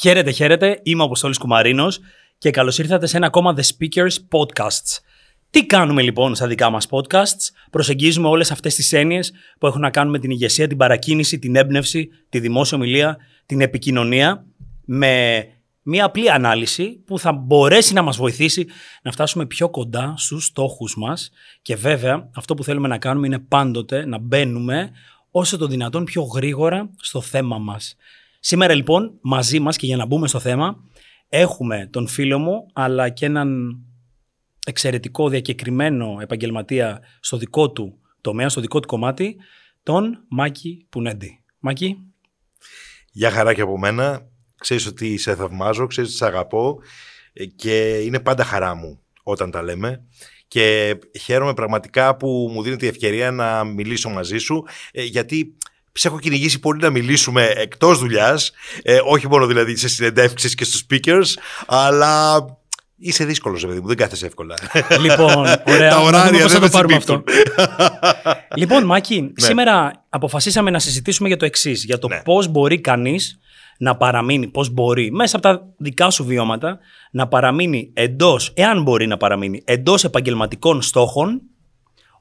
Χαίρετε, χαίρετε. Είμαι ο Αποστόλης Κουμαρίνος και καλώς ήρθατε σε ένα ακόμα The Speakers Podcasts. Τι κάνουμε λοιπόν στα δικά μας podcasts; Προσεγγίζουμε όλες αυτές τις έννοιες που έχουν να κάνουν με την ηγεσία, την παρακίνηση, την έμπνευση, τη δημόσια ομιλία, την επικοινωνία με μια απλή ανάλυση που θα μπορέσει να μας βοηθήσει να φτάσουμε πιο κοντά στους στόχους μας και βέβαια αυτό που θέλουμε να κάνουμε είναι πάντοτε να μπαίνουμε όσο το δυνατόν πιο γρήγορα στο θέμα μας. Σήμερα λοιπόν μαζί μας και για να μπούμε στο θέμα έχουμε τον φίλο μου αλλά και έναν εξαιρετικό διακεκριμένο επαγγελματία στο δικό του τομέα, στο δικό του κομμάτι, τον Μάκη Πουνέντη. Μάκη. Γεια χαρά και από μένα. Ξέρεις ότι σε θαυμάζω, ξέρεις ότι σε αγαπώ και είναι πάντα χαρά μου όταν τα λέμε. Και χαίρομαι πραγματικά που μου δίνεται η ευκαιρία να μιλήσω μαζί σου, ε, γιατί σε έχω κυνηγήσει πολύ να μιλήσουμε εκτός δουλειάς, ε, όχι μόνο δηλαδή σε συνεντεύξεις και στους speakers, αλλά Είσαι δύσκολος, παιδί μου, δεν κάθεσαι εύκολα. Λοιπόν, ωραία. Τα ωράρια δεν θα το πάρουμε αυτό. λοιπόν, Μάκη, ναι. σήμερα αποφασίσαμε να συζητήσουμε για το εξής. Για το ναι. πώς μπορεί κανείς να παραμείνει, πώς μπορεί μέσα από τα δικά σου βιώματα να παραμείνει εντός, εάν μπορεί να παραμείνει, εντός επαγγελματικών στόχων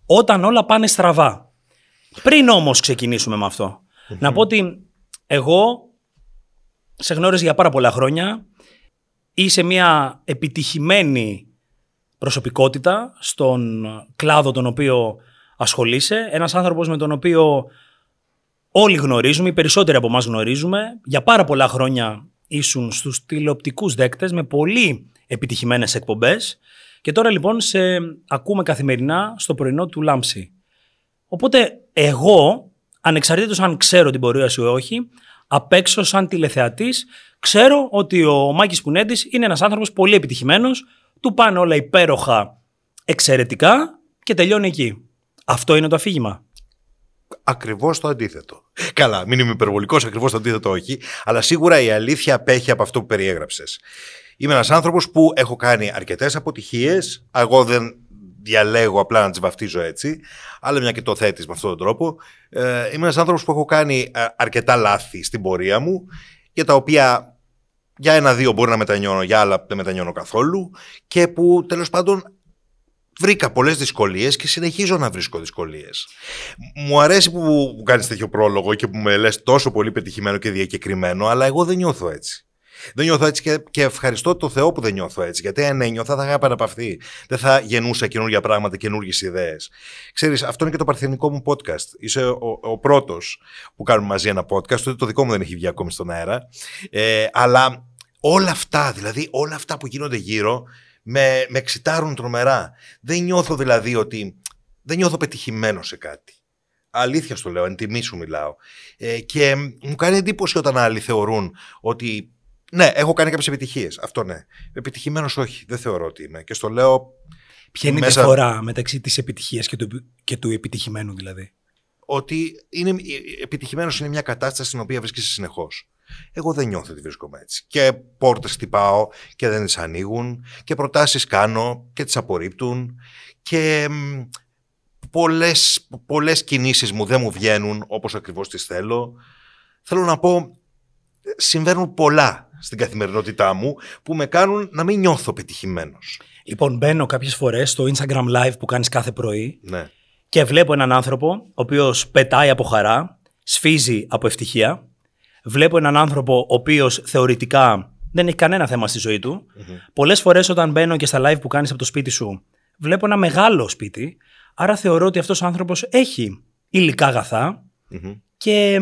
όταν όλα πάνε στραβά. Πριν όμως ξεκινήσουμε με αυτο να πω ότι εγώ σε γνώριζα για πάρα πολλά χρόνια. Είσαι μια επιτυχημένη προσωπικότητα στον κλάδο τον οποίο ασχολείσαι. Ένας άνθρωπος με τον οποίο όλοι γνωρίζουμε, οι περισσότεροι από εμάς γνωρίζουμε. Για πάρα πολλά χρόνια ήσουν στους τηλεοπτικούς δέκτες με πολύ επιτυχημένες εκπομπές. Και τώρα λοιπόν σε ακούμε καθημερινά στο πρωινό του Λάμψη. Οπότε εγώ, ανεξαρτήτως αν ξέρω την πορεία σου ή όχι, απ' έξω σαν τηλεθεατής, ξέρω ότι ο Μάκης Πουνέντης είναι ένας άνθρωπος πολύ επιτυχημένος, του πάνε όλα υπέροχα εξαιρετικά και τελειώνει εκεί. Αυτό είναι το αφήγημα. Ακριβώς το αντίθετο. Καλά, μην είμαι υπερβολικός, ακριβώς το αντίθετο όχι. Αλλά σίγουρα η αλήθεια απέχει από αυτό που περιέγραψες. Είμαι ένας άνθρωπος που έχω κάνει αρκετές αποτυχίες. Εγώ δεν διαλέγω απλά να τις βαφτίζω έτσι. Αλλά μια και το θέτεις με αυτόν τον τρόπο. Ε, είμαι ένας άνθρωπος που έχω κάνει ε, αρκετά λάθη στην πορεία μου, για τα οποία για ένα-δύο μπορεί να μετανιώνω, για άλλα δεν μετανιώνω καθόλου. Και που τέλος πάντων βρήκα πολλές δυσκολίες και συνεχίζω να βρίσκω δυσκολίες. Μου αρέσει που μου κάνεις τέτοιο πρόλογο και που με λες τόσο πολύ πετυχημένο και διακεκριμένο, αλλά εγώ δεν νιώθω έτσι. Δεν νιώθω έτσι και, και ευχαριστώ το Θεό που δεν νιώθω έτσι. Γιατί αν ένιωθα θα είχα επαναπαυθεί. Δεν θα γεννούσα καινούργια πράγματα, καινούργιες ιδέες. Ξέρεις, αυτό είναι και το παρθενικό μου podcast. Είσαι ο, ο πρώτος που κάνουμε μαζί ένα podcast. Το, το δικό μου δεν έχει βγει ακόμη στον αέρα. Ε, αλλά όλα αυτά, δηλαδή όλα αυτά που γίνονται γύρω, με, με εξητάρουν τρομερά. Δεν νιώθω δηλαδή ότι. Δεν νιώθω πετυχημένο σε κάτι. Αλήθεια στο λέω, εν τιμή σου μιλάω. Ε, και μου κάνει εντύπωση όταν άλλοι θεωρούν ότι. Ναι, έχω κάνει κάποιες επιτυχίες. Αυτό ναι. Επιτυχημένος όχι. Δεν θεωρώ ότι είμαι. Και στο λέω. Ποια είναι η διαφορά μεταξύ της επιτυχίας και του, και του επιτυχημένου, δηλαδή; Ότι είναι, επιτυχημένος είναι μια κατάσταση στην οποία βρίσκεσαι συνεχώς. Εγώ δεν νιώθω ότι βρίσκομαι έτσι. Και πόρτες χτυπάω και δεν τις ανοίγουν και προτάσεις κάνω και τις απορρίπτουν και πολλές, πολλές κινήσεις μου δεν μου βγαίνουν όπως ακριβώς τις θέλω. Θέλω να πω, συμβαίνουν πολλά στην καθημερινότητά μου που με κάνουν να μην νιώθω πετυχημένος. Λοιπόν, μπαίνω κάποιες φορές στο Instagram Live που κάνεις κάθε πρωί ναι. και βλέπω έναν άνθρωπο ο οποίος πετάει από χαρά, σφίζει από ευτυχία βλέπω έναν άνθρωπο ο οποίος θεωρητικά δεν έχει κανένα θέμα στη ζωή του. Mm-hmm. Πολλές φορές όταν μπαίνω και στα live που κάνεις από το σπίτι σου, βλέπω ένα μεγάλο σπίτι. Άρα θεωρώ ότι αυτός ο άνθρωπος έχει υλικά και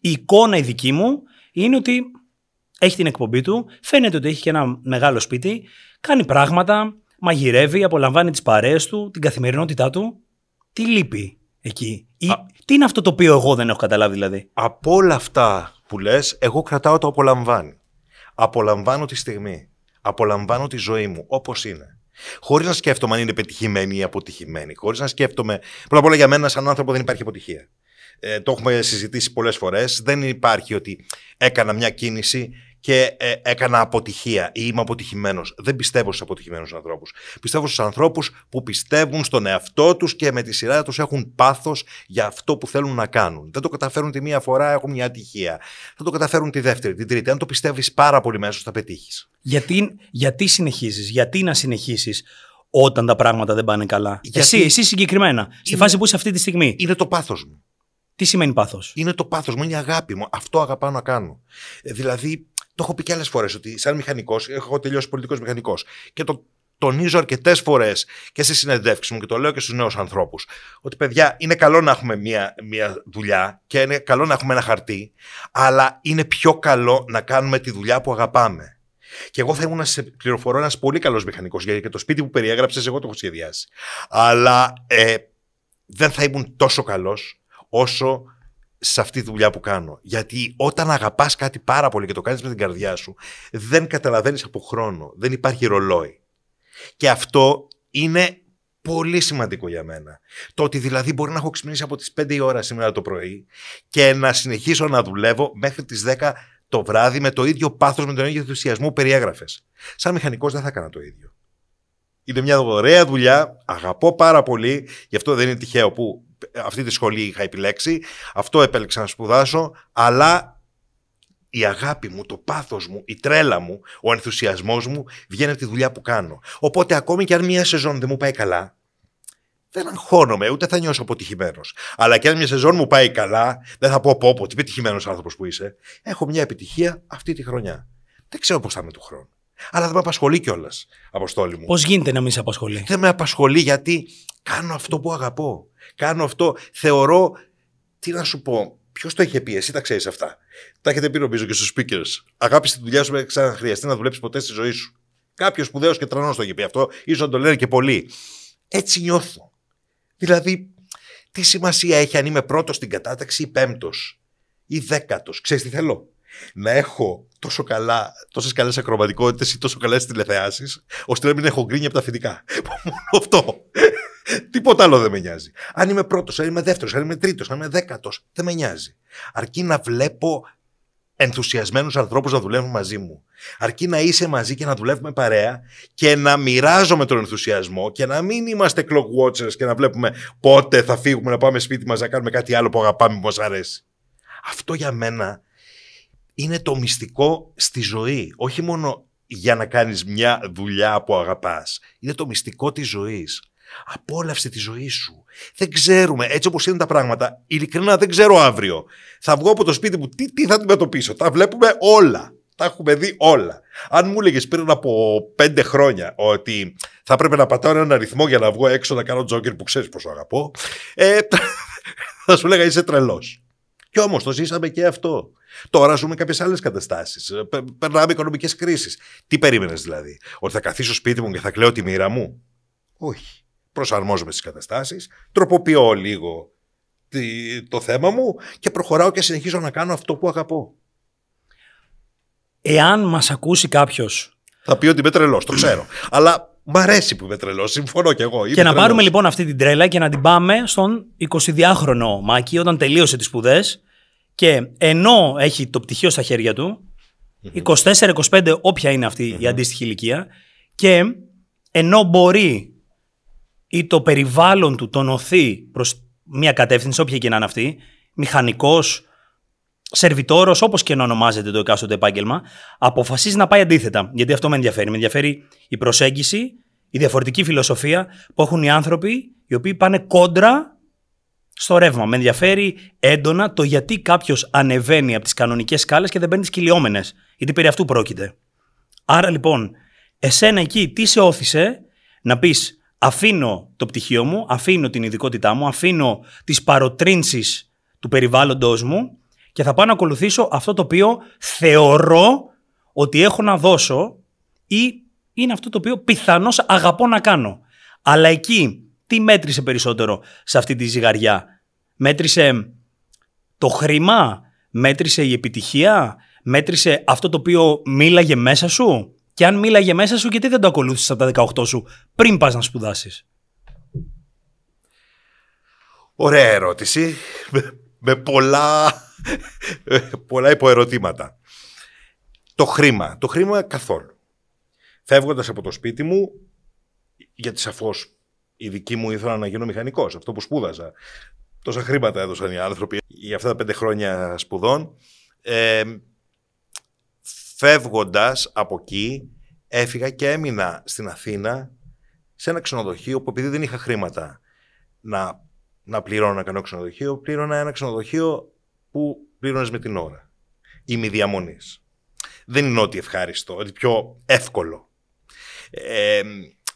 η εικόνα η δική μου είναι ότι έχει την εκπομπή του, φαίνεται ότι έχει και ένα μεγάλο σπίτι, κάνει πράγματα, μαγειρεύει, απολαμβάνει τις παρέες του, την καθημερινότητά του. Τι λείπει εκεί; Ή, τι είναι αυτό το οποίο εγώ δεν έχω καταλάβει δηλαδή; Από όλα αυτά που λες, εγώ κρατάω το απολαμβάνει. Απολαμβάνω τη στιγμή. Απολαμβάνω τη ζωή μου όπως είναι. Χωρίς να σκέφτομαι αν είναι πετυχημένη ή αποτυχημένη. Χωρίς να σκέφτομαι. Πρώτα απ' όλα για μένα, σαν άνθρωπο, δεν υπάρχει αποτυχία. Ε, το έχουμε συζητήσει πολλές φορές. Δεν υπάρχει ότι έκανα μια κίνηση και ε, έκανα αποτυχία ή είμαι αποτυχημένος. Δεν πιστεύω στους αποτυχημένους ανθρώπους. Πιστεύω στους ανθρώπους που πιστεύουν στον εαυτό τους και με τη σειρά τους έχουν πάθος για αυτό που θέλουν να κάνουν. Δεν το καταφέρουν τη μία φορά, έχουν μια ατυχία. Θα το καταφέρουν τη δεύτερη, την τρίτη. Αν το πιστεύεις πάρα πολύ μέσα, θα πετύχεις. Γιατί, γιατί συνεχίζεις, γιατί να συνεχίσεις όταν τα πράγματα δεν πάνε καλά; Γιατί... Εσύ, εσύ συγκεκριμένα, στη φάση που είσαι αυτή τη στιγμή. Είναι το πάθος μου. Τι σημαίνει πάθος; Είναι το πάθος μου, είναι η αγάπη μου. Αυτό αγαπάω να κάνω. Ε, δηλαδή, το έχω πει και άλλες φορές ότι σαν μηχανικός, έχω τελειώσει πολιτικός μηχανικός και το τονίζω αρκετές φορές και σε συνεντεύξεις μου και το λέω και στους νέους ανθρώπους. Ότι παιδιά, είναι καλό να έχουμε μια, μια δουλειά και είναι καλό να έχουμε ένα χαρτί, αλλά είναι πιο καλό να κάνουμε τη δουλειά που αγαπάμε. Και εγώ θα ήμουν, σε πληροφορώ, ένας πολύ καλός μηχανικός, γιατί και το σπίτι που περιέγραψες, εγώ το έχω σχεδιάσει. Αλλά ε, δεν θα ήμουν τόσο καλός όσο σε αυτή τη δουλειά που κάνω. Γιατί όταν αγαπάς κάτι πάρα πολύ και το κάνεις με την καρδιά σου, δεν καταλαβαίνεις από χρόνο. Δεν υπάρχει ρολόι. Και αυτό είναι πολύ σημαντικό για μένα. Το ότι δηλαδή μπορεί να έχω ξυπνήσει από τις 5 η ώρα σήμερα το πρωί και να συνεχίσω να δουλεύω μέχρι τις 10 το βράδυ με το ίδιο πάθος, με τον ίδιο ενθουσιασμό που περιέγραφες. Σαν μηχανικός δεν θα έκανα το ίδιο. Είναι μια ωραία δουλειά, αγαπώ πάρα πολύ, γι' αυτό δεν είναι τυχαίο που αυτή τη σχολή είχα επιλέξει, αυτό επέλεξα να σπουδάσω, αλλά η αγάπη μου, το πάθος μου, η τρέλα μου, ο ενθουσιασμός μου βγαίνει από τη δουλειά που κάνω. Οπότε ακόμη και αν μια σεζόν δεν μου πάει καλά, δεν αγχώνομαι, ούτε θα νιώσω αποτυχημένος. Αλλά και αν μια σεζόν μου πάει καλά, δεν θα πω πω, πω τι πετυχημένο άνθρωπος που είσαι. Έχω μια επιτυχία αυτή τη χρονιά. Δεν ξέρω πώς θα είμαι του χρόνου. Αλλά δεν με απασχολεί κιόλας, Αποστόλη μου. Πώς γίνεται να μην σε απασχολεί; Δεν με απασχολεί γιατί κάνω αυτό που αγαπώ. Κάνω αυτό. Θεωρώ. Τι να σου πω. Ποιος το είχε πει, εσύ τα ξέρεις αυτά. Τα έχετε πει νομίζω και στους speakers. Αγάπη τη δουλειά σου δεν ξαναχρειαστεί να δουλέψεις ποτέ στη ζωή σου. Κάποιος σπουδαίος και τρανός το είχε πει αυτό, ίσω να το λένε και πολλοί. Έτσι νιώθω. Δηλαδή, τι σημασία έχει αν είμαι πρώτος στην κατάταξη ή πέμπτος ή δέκατος. Ξέρεις τι θέλω; Να έχω τόσο καλά, τόσες καλές ακροματικότητες ή τόσο καλές τηλεθεάσεις, ώστε να μην έχω γκρίνια από τα φοιτικά. Μόνο αυτό. Τίποτα άλλο δεν με νοιάζει. Αν είμαι πρώτος, αν είμαι δεύτερος, αν είμαι τρίτος, αν είμαι δέκατος, δεν με νοιάζει. Αρκεί να βλέπω ενθουσιασμένους ανθρώπους να δουλεύουν μαζί μου. Αρκεί να είσαι μαζί και να δουλεύουμε παρέα και να μοιράζομαι τον ενθουσιασμό και να μην είμαστε clock watchers και να βλέπουμε πότε θα φύγουμε να πάμε σπίτι μας να κάνουμε κάτι άλλο που αγαπάμε που μας αρέσει. Αυτό για μένα είναι το μυστικό στη ζωή. Όχι μόνο για να κάνεις μια δουλειά που αγαπάς. Είναι το μυστικό της ζωής. Απόλαυσε τη ζωή σου. Δεν ξέρουμε, έτσι όπως είναι τα πράγματα, ειλικρινά δεν ξέρω αύριο. Θα βγω από το σπίτι μου, τι, τι θα αντιμετωπίσω. Τα βλέπουμε όλα. Τα έχουμε δει όλα. Αν μου έλεγες πριν από πέντε χρόνια ότι θα πρέπει να πατάω έναν αριθμό για να βγω έξω να κάνω τζόκερ που ξέρεις πόσο αγαπώ, ε, θα σου λέγα είσαι τρελός. Και όμως το ζήσαμε και αυτό. Τώρα ζούμε κάποιες άλλες καταστάσεις. Ε, περνάμε οικονομικές κρίσεις. Τι περίμενες δηλαδή, Ότι θα καθίσω σπίτι μου και θα κλαίω τη μοίρα μου; Όχι. Προσαρμόζομαι στις καταστάσεις, τροποποιώ λίγο το θέμα μου και προχωράω και συνεχίζω να κάνω αυτό που αγαπώ. Εάν μας ακούσει κάποιο. Θα πει ότι είμαι τρελός, το ξέρω. Αλλά μ' αρέσει που είμαι τρελός, συμφωνώ κι εγώ. και να πάρουμε λοιπόν αυτή την τρέλα και να την πάμε στον 22χρονο Μάκη όταν τελείωσε τις σπουδές και ενώ έχει το πτυχίο στα χέρια του, 24-25, όποια είναι η αντίστοιχη ηλικία, και ενώ μπορεί ή το περιβάλλον του τον οθεί προς μια κατεύθυνση, όποια και να είναι αυτή, μηχανικός, σερβιτόρος, όπως και να ονομάζεται το εκάστοτε επάγγελμα, αποφασίζει να πάει αντίθετα. Γιατί αυτό με ενδιαφέρει. Με ενδιαφέρει η προσέγγιση, η διαφορετική φιλοσοφία που έχουν οι άνθρωποι οι οποίοι πάνε κόντρα στο ρεύμα. Με ενδιαφέρει έντονα το γιατί κάποιος ανεβαίνει από τις κανονικές σκάλες και δεν παίρνει τις κυλιόμενες. Γιατί περί αυτού πρόκειται. Άρα λοιπόν, εσένα εκεί τι σε όθησε να πεις αφήνω το πτυχίο μου, αφήνω την ειδικότητά μου, αφήνω τις παροτρύνσεις του περιβάλλοντό μου και θα πάω να ακολουθήσω αυτό το οποίο θεωρώ ότι έχω να δώσω ή είναι αυτό το οποίο πιθανώς αγαπώ να κάνω. Αλλά εκεί τι μέτρησε περισσότερο σε αυτή τη ζυγαριά; Μέτρησε το χρήμα, μέτρησε η επιτυχία, μέτρησε αυτό το οποίο μίλαγε μέσα σου; Και αν μίλαγε μέσα σου, γιατί δεν το ακολούθησες από τα 18 σου πριν πας να σπουδάσεις; Ωραία ερώτηση. Με, πολλά, πολλά υποερωτήματα. Το χρήμα. Το χρήμα καθόλου. Φεύγοντας από το σπίτι μου, γιατί σαφώς οι δικοί μου ήθελαν να γίνω μηχανικός, αυτό που σπούδαζα. Τόσα χρήματα έδωσαν οι άνθρωποι για αυτά τα πέντε χρόνια σπουδών. Ε, φεύγοντας από εκεί, έφυγα και έμεινα στην Αθήνα σε ένα ξενοδοχείο που επειδή δεν είχα χρήματα να, να πληρώνω ένα κανό ξενοδοχείο, πλήρωνα ένα ξενοδοχείο που πλήρωνες με την ώρα. Είμαι διαμονή. Δεν είναι ότι ευχάριστο, ότι πιο εύκολο. Ε,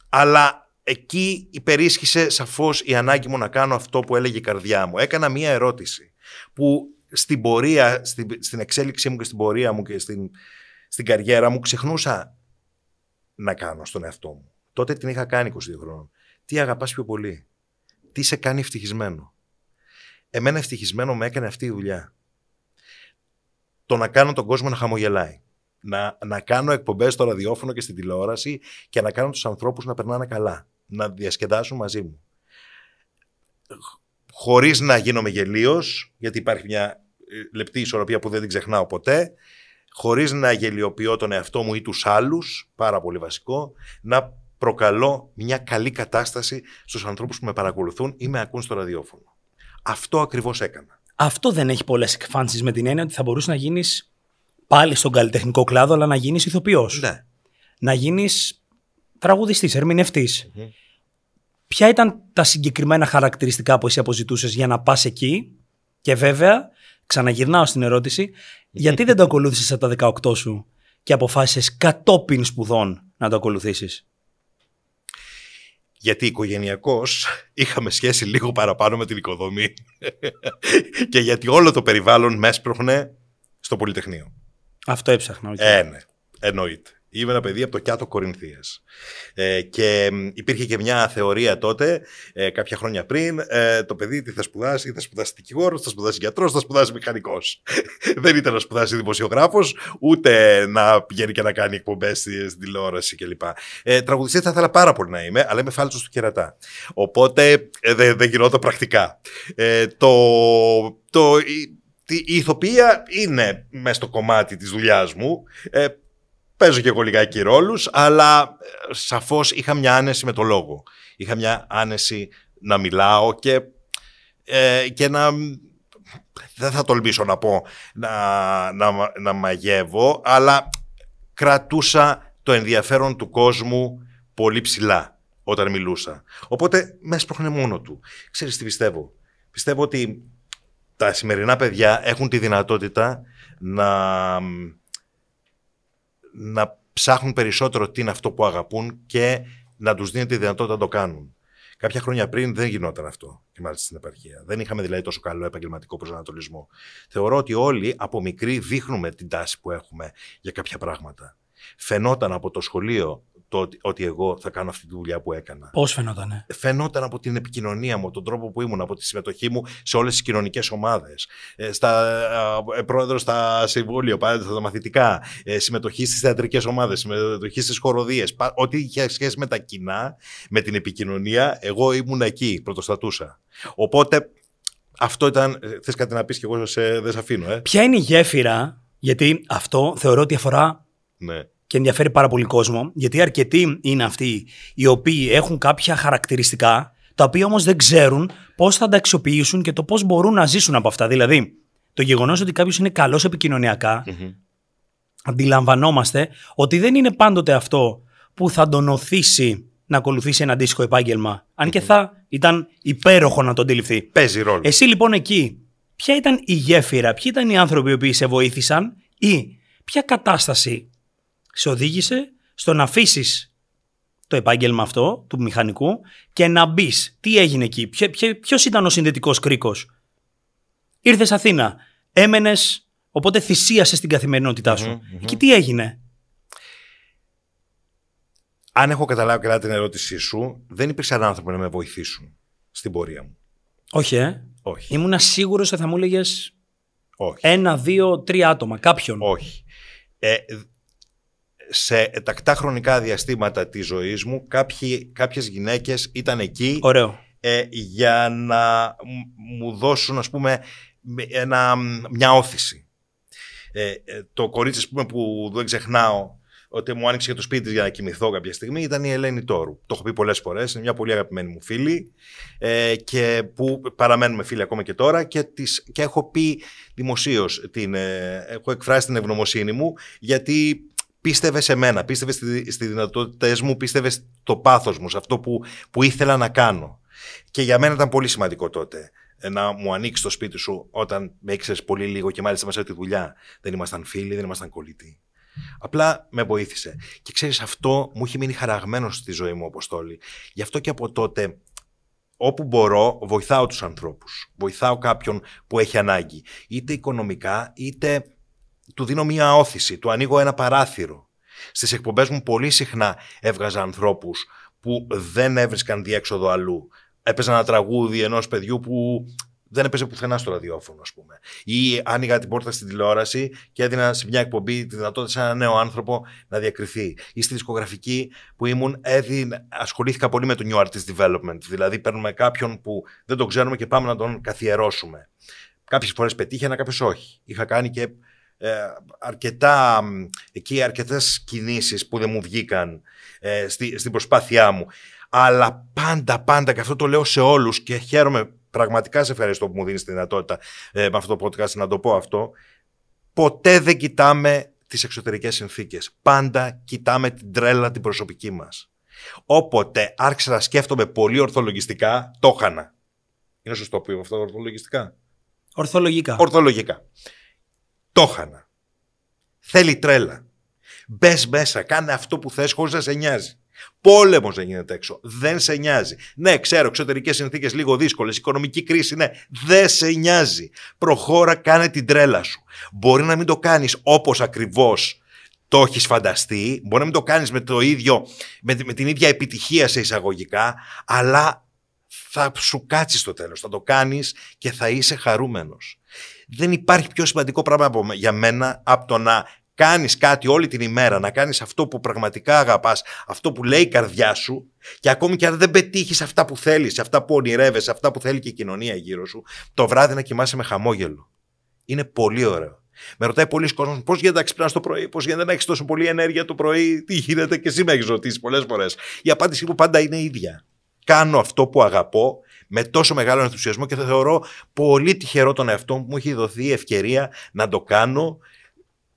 αλλά εκεί υπερίσχυσε σαφώς η ανάγκη μου να κάνω αυτό που έλεγε η καρδιά μου. Έκανα μία ερώτηση που στην πορεία, στην, στην εξέλιξή μου και στην πορεία μου και στην, στην καριέρα μου ξεχνούσα να κάνω στον εαυτό μου. Τότε την είχα κάνει 22 χρόνων. Τι αγαπάς πιο πολύ; Τι σε κάνει ευτυχισμένο; Εμένα ευτυχισμένο με έκανε αυτή η δουλειά. Το να κάνω τον κόσμο να χαμογελάει. Να, να κάνω εκπομπές στο ραδιόφωνο και στην τηλεόραση και να κάνω τους ανθρώπους να περνάνε καλά. Να διασκεδάσουν μαζί μου. Χωρίς να γίνομαι γελίος, γιατί υπάρχει μια ε, λεπτή ισορροπία που δεν την ξεχνάω ποτέ, χωρίς να γελιοποιώ τον εαυτό μου ή τους άλλους, πάρα πολύ βασικό, να προκαλώ μια καλή κατάσταση στους ανθρώπους που με παρακολουθούν ή με ακούν στο ραδιόφωνο. Αυτό ακριβώς έκανα. Αυτό δεν έχει πολλές εκφάνσεις με την έννοια ότι θα μπορούσε να γίνεις πάλι στον καλλιτεχνικό κλάδο, αλλά να γίνεις ηθοποιός. Ναι. Να γίνεις τραγουδιστής, ερμηνευτής. Ποια ήταν τα συγκεκριμένα χαρακτηριστικά που εσύ αποζητούσες για να πας εκεί; Και βέβαια, ξαναγυρνάω στην ερώτηση, γιατί δεν το ακολούθησες από τα 18 σου και αποφάσισες κατόπιν σπουδών να το ακολουθήσεις; Γιατί οικογενειακώς είχαμε σχέση λίγο παραπάνω με την οικοδομή και γιατί όλο το περιβάλλον με έσπροχνε στο Πολυτεχνείο. Αυτό έψαχνα. Okay. Ε, ναι, εννοείται. Είμαι ένα παιδί από το Κιάτο Κορινθίας. Ε, και υπήρχε και μια θεωρία τότε, ε, κάποια χρόνια πριν, ε, το παιδί τι θα σπουδάσει, θα σπουδάσει δικηγόρος, θα σπουδάσει γιατρός, θα σπουδάσει μηχανικός. Δεν ήταν να σπουδάσει δημοσιογράφος, ούτε να πηγαίνει και να κάνει εκπομπές στην τηλεόραση κλπ. Ε, Τραγουδιστή θα ήθελα πάρα πολύ να είμαι, αλλά είμαι φάλτσος του κερατά. Οπότε ε, δεν δε γινόταν πρακτικά. Ε, το, το, η, η ηθοποιία είναι μέσα στο κομμάτι της δουλειάς μου. Ε, Παίζω και εγώ λιγάκι ρόλους, αλλά ε, σαφώς είχα μια άνεση με το λόγο. Είχα μια άνεση να μιλάω και, ε, και να. Δεν θα τολμήσω να πω να, να, να μαγεύω, αλλά κρατούσα το ενδιαφέρον του κόσμου πολύ ψηλά όταν μιλούσα. Οπότε με έσπροχνε μόνο του. Ξέρεις τι πιστεύω; Πιστεύω ότι τα σημερινά παιδιά έχουν τη δυνατότητα να να ψάχνουν περισσότερο τι είναι αυτό που αγαπούν και να τους δίνει τη δυνατότητα να το κάνουν. Κάποια χρόνια πριν δεν γινόταν αυτό, και μάλιστα στην επαρχία. Δεν είχαμε δηλαδή τόσο καλό επαγγελματικό προσανατολισμό. Θεωρώ ότι όλοι από μικροί δείχνουμε την τάση που έχουμε για κάποια πράγματα. Φαινόταν από το σχολείο το ότι, εγώ θα κάνω αυτή τη δουλειά που έκανα. Πώς φαινόταν, Φαινόταν από την επικοινωνία μου, τον τρόπο που ήμουν, από τη συμμετοχή μου σε όλες τις κοινωνικές ομάδες. Ε, στα, ε, πρόεδρο στα συμβούλια, πάντα στα μαθητικά, ε, συμμετοχή στις θεατρικές ομάδες, συμμετοχή στις χοροδίες. Ό,τι είχε σχέση με τα κοινά, με την επικοινωνία, εγώ ήμουν εκεί, πρωτοστατούσα. Οπότε αυτό ήταν. Ε, Θες κάτι να πεις και εγώ σε, δεν σε αφήνω. Ε. Ποια είναι η γέφυρα, γιατί αυτό θεωρώ ότι αφορά ναι και ενδιαφέρει πάρα πολύ κόσμο, γιατί αρκετοί είναι αυτοί οι οποίοι έχουν κάποια χαρακτηριστικά, τα οποία όμως δεν ξέρουν πώς θα τα αξιοποιήσουν και το πώς μπορούν να ζήσουν από αυτά. Δηλαδή, το γεγονός ότι κάποιος είναι καλός επικοινωνιακά, mm-hmm. αντιλαμβανόμαστε ότι δεν είναι πάντοτε αυτό που θα τον οθήσει να ακολουθήσει ένα αντίστοιχο επάγγελμα. Αν και θα ήταν υπέροχο να το αντιληφθεί. Παίζει ρόλο. Εσύ λοιπόν εκεί, ποια ήταν η γέφυρα, ποιοι ήταν οι άνθρωποι που σε βοήθησαν ή ποια κατάσταση σε οδήγησε στο να αφήσεις το επάγγελμα αυτό του μηχανικού και να μπεις. Τι έγινε εκεί, ποιο ήταν ο συνδετικός κρίκος; Ήρθες Αθήνα, έμενες, οπότε θυσίασες την καθημερινότητά σου. mm τι έγινε; Αν έχω καταλάβει καλά την ερώτησή σου, δεν υπήρξαν άνθρωποι να με βοηθήσουν στην πορεία μου. Όχι, ε. Όχι. Ήμουν σίγουρος ότι θα μου έλεγες ένα, δύο, τρία άτομα, κάποιον. Όχι. Ε, σε τακτά χρονικά διαστήματα της ζωής μου κάποιοι, κάποιες γυναίκες ήταν εκεί Ε, για να μου δώσουν ας πούμε ένα, μια όθηση. Ε, ε, το κορίτσι πούμε, που δεν ξεχνάω ότι μου άνοιξε για το σπίτι για να κοιμηθώ κάποια στιγμή ήταν η Ελένη Τόρου. Το έχω πει πολλές φορές. Είναι μια πολύ αγαπημένη μου φίλη ε, και που παραμένουμε φίλοι ακόμα και τώρα και, τις, και έχω πει δημοσίως, ε, έχω εκφράσει την ευγνωμοσύνη μου γιατί πίστευε σε μένα, πίστευε στι στη δυνατότητές μου, πίστευε στο πάθος μου, σε αυτό που, που ήθελα να κάνω. Και για μένα ήταν πολύ σημαντικό τότε ε, να μου ανοίξεις το σπίτι σου όταν με ήξερες πολύ λίγο και μάλιστα μέσα από τη δουλειά. Δεν ήμασταν φίλοι, δεν ήμασταν κολλητοί. Απλά με βοήθησε. Και ξέρεις, αυτό μου έχει μείνει χαραγμένο στη ζωή μου, Αποστόλη. Γι' αυτό και από τότε, όπου μπορώ, βοηθάω τους ανθρώπους. Βοηθάω κάποιον που έχει ανάγκη. Είτε οικονομικά, είτε του δίνω μία όθηση, του ανοίγω ένα παράθυρο. Στις εκπομπές μου πολύ συχνά έβγαζα ανθρώπους που δεν έβρισκαν διέξοδο αλλού. Έπαιζα ένα τραγούδι ενός παιδιού που δεν έπαιζε πουθενά στο ραδιόφωνο, ας πούμε. Ή άνοιγα την πόρτα στην τηλεόραση και έδινα σε μια εκπομπή τη δυνατότητα σε ένα νέο άνθρωπο να διακριθεί. Ή στη δισκογραφική που ήμουν, έδιν, ασχολήθηκα πολύ με το New Artist Development. Δηλαδή, παίρνουμε κάποιον που δεν τον ξέρουμε και πάμε να τον καθιερώσουμε. Κάποιες φορές πετύχαινα, κάποιες όχι. Είχα κάνει και ε, αρκετά, εκεί αρκετές κινήσεις που δεν μου βγήκαν ε, στη, στην προσπάθειά μου. Αλλά πάντα, πάντα, και αυτό το λέω σε όλους και χαίρομαι πραγματικά σε ευχαριστώ που μου δίνεις τη δυνατότητα ε, με αυτό το podcast να το πω αυτό. Ποτέ δεν κοιτάμε τις εξωτερικές συνθήκες. Πάντα κοιτάμε την τρέλα την προσωπική μας. Όποτε άρχισα να σκέφτομαι πολύ ορθολογιστικά, το χανα. Είναι σωστό που αυτό ορθολογιστικά; Ορθολογικά. Ορθολογικά. Το χανα. Θέλει τρέλα. Μπες μέσα, κάνε αυτό που θες χωρίς να σε νοιάζει. Πόλεμος δεν γίνεται έξω. Δεν σε νοιάζει. Ναι, ξέρω, εξωτερικές συνθήκες λίγο δύσκολες. Οικονομική κρίση, ναι. Δεν σε νοιάζει. Προχώρα, κάνε την τρέλα σου. Μπορεί να μην το κάνεις όπως ακριβώς το έχεις φανταστεί. Μπορεί να μην το κάνεις με, το ίδιο, με, με την ίδια επιτυχία σε εισαγωγικά, αλλά θα σου κάτσεις στο τέλος. Θα το κάνεις και θα είσαι χαρούμενος. Δεν υπάρχει πιο σημαντικό πράγμα για μένα από το να κάνεις κάτι όλη την ημέρα, να κάνεις αυτό που πραγματικά αγαπάς, αυτό που λέει η καρδιά σου, και ακόμη και αν δεν πετύχεις αυτά που θέλεις, αυτά που ονειρεύεσαι, αυτά που θέλει και η κοινωνία γύρω σου, το βράδυ να κοιμάσαι με χαμόγελο. Είναι πολύ ωραίο. Με ρωτάει πολλοί κόσμος πώς γίνεται να ξυπνάς το πρωί, πώς γίνεται να έχεις τόσο πολλή ενέργεια το πρωί, τι γίνεται και εσύ με έχεις ρωτήσει πολλές φορές. Η απάντηση μου πάντα είναι ίδια. Κάνω αυτό που αγαπώ με τόσο μεγάλο ενθουσιασμό και θα θεωρώ πολύ τυχερό τον εαυτό μου που μου έχει δοθεί η ευκαιρία να το κάνω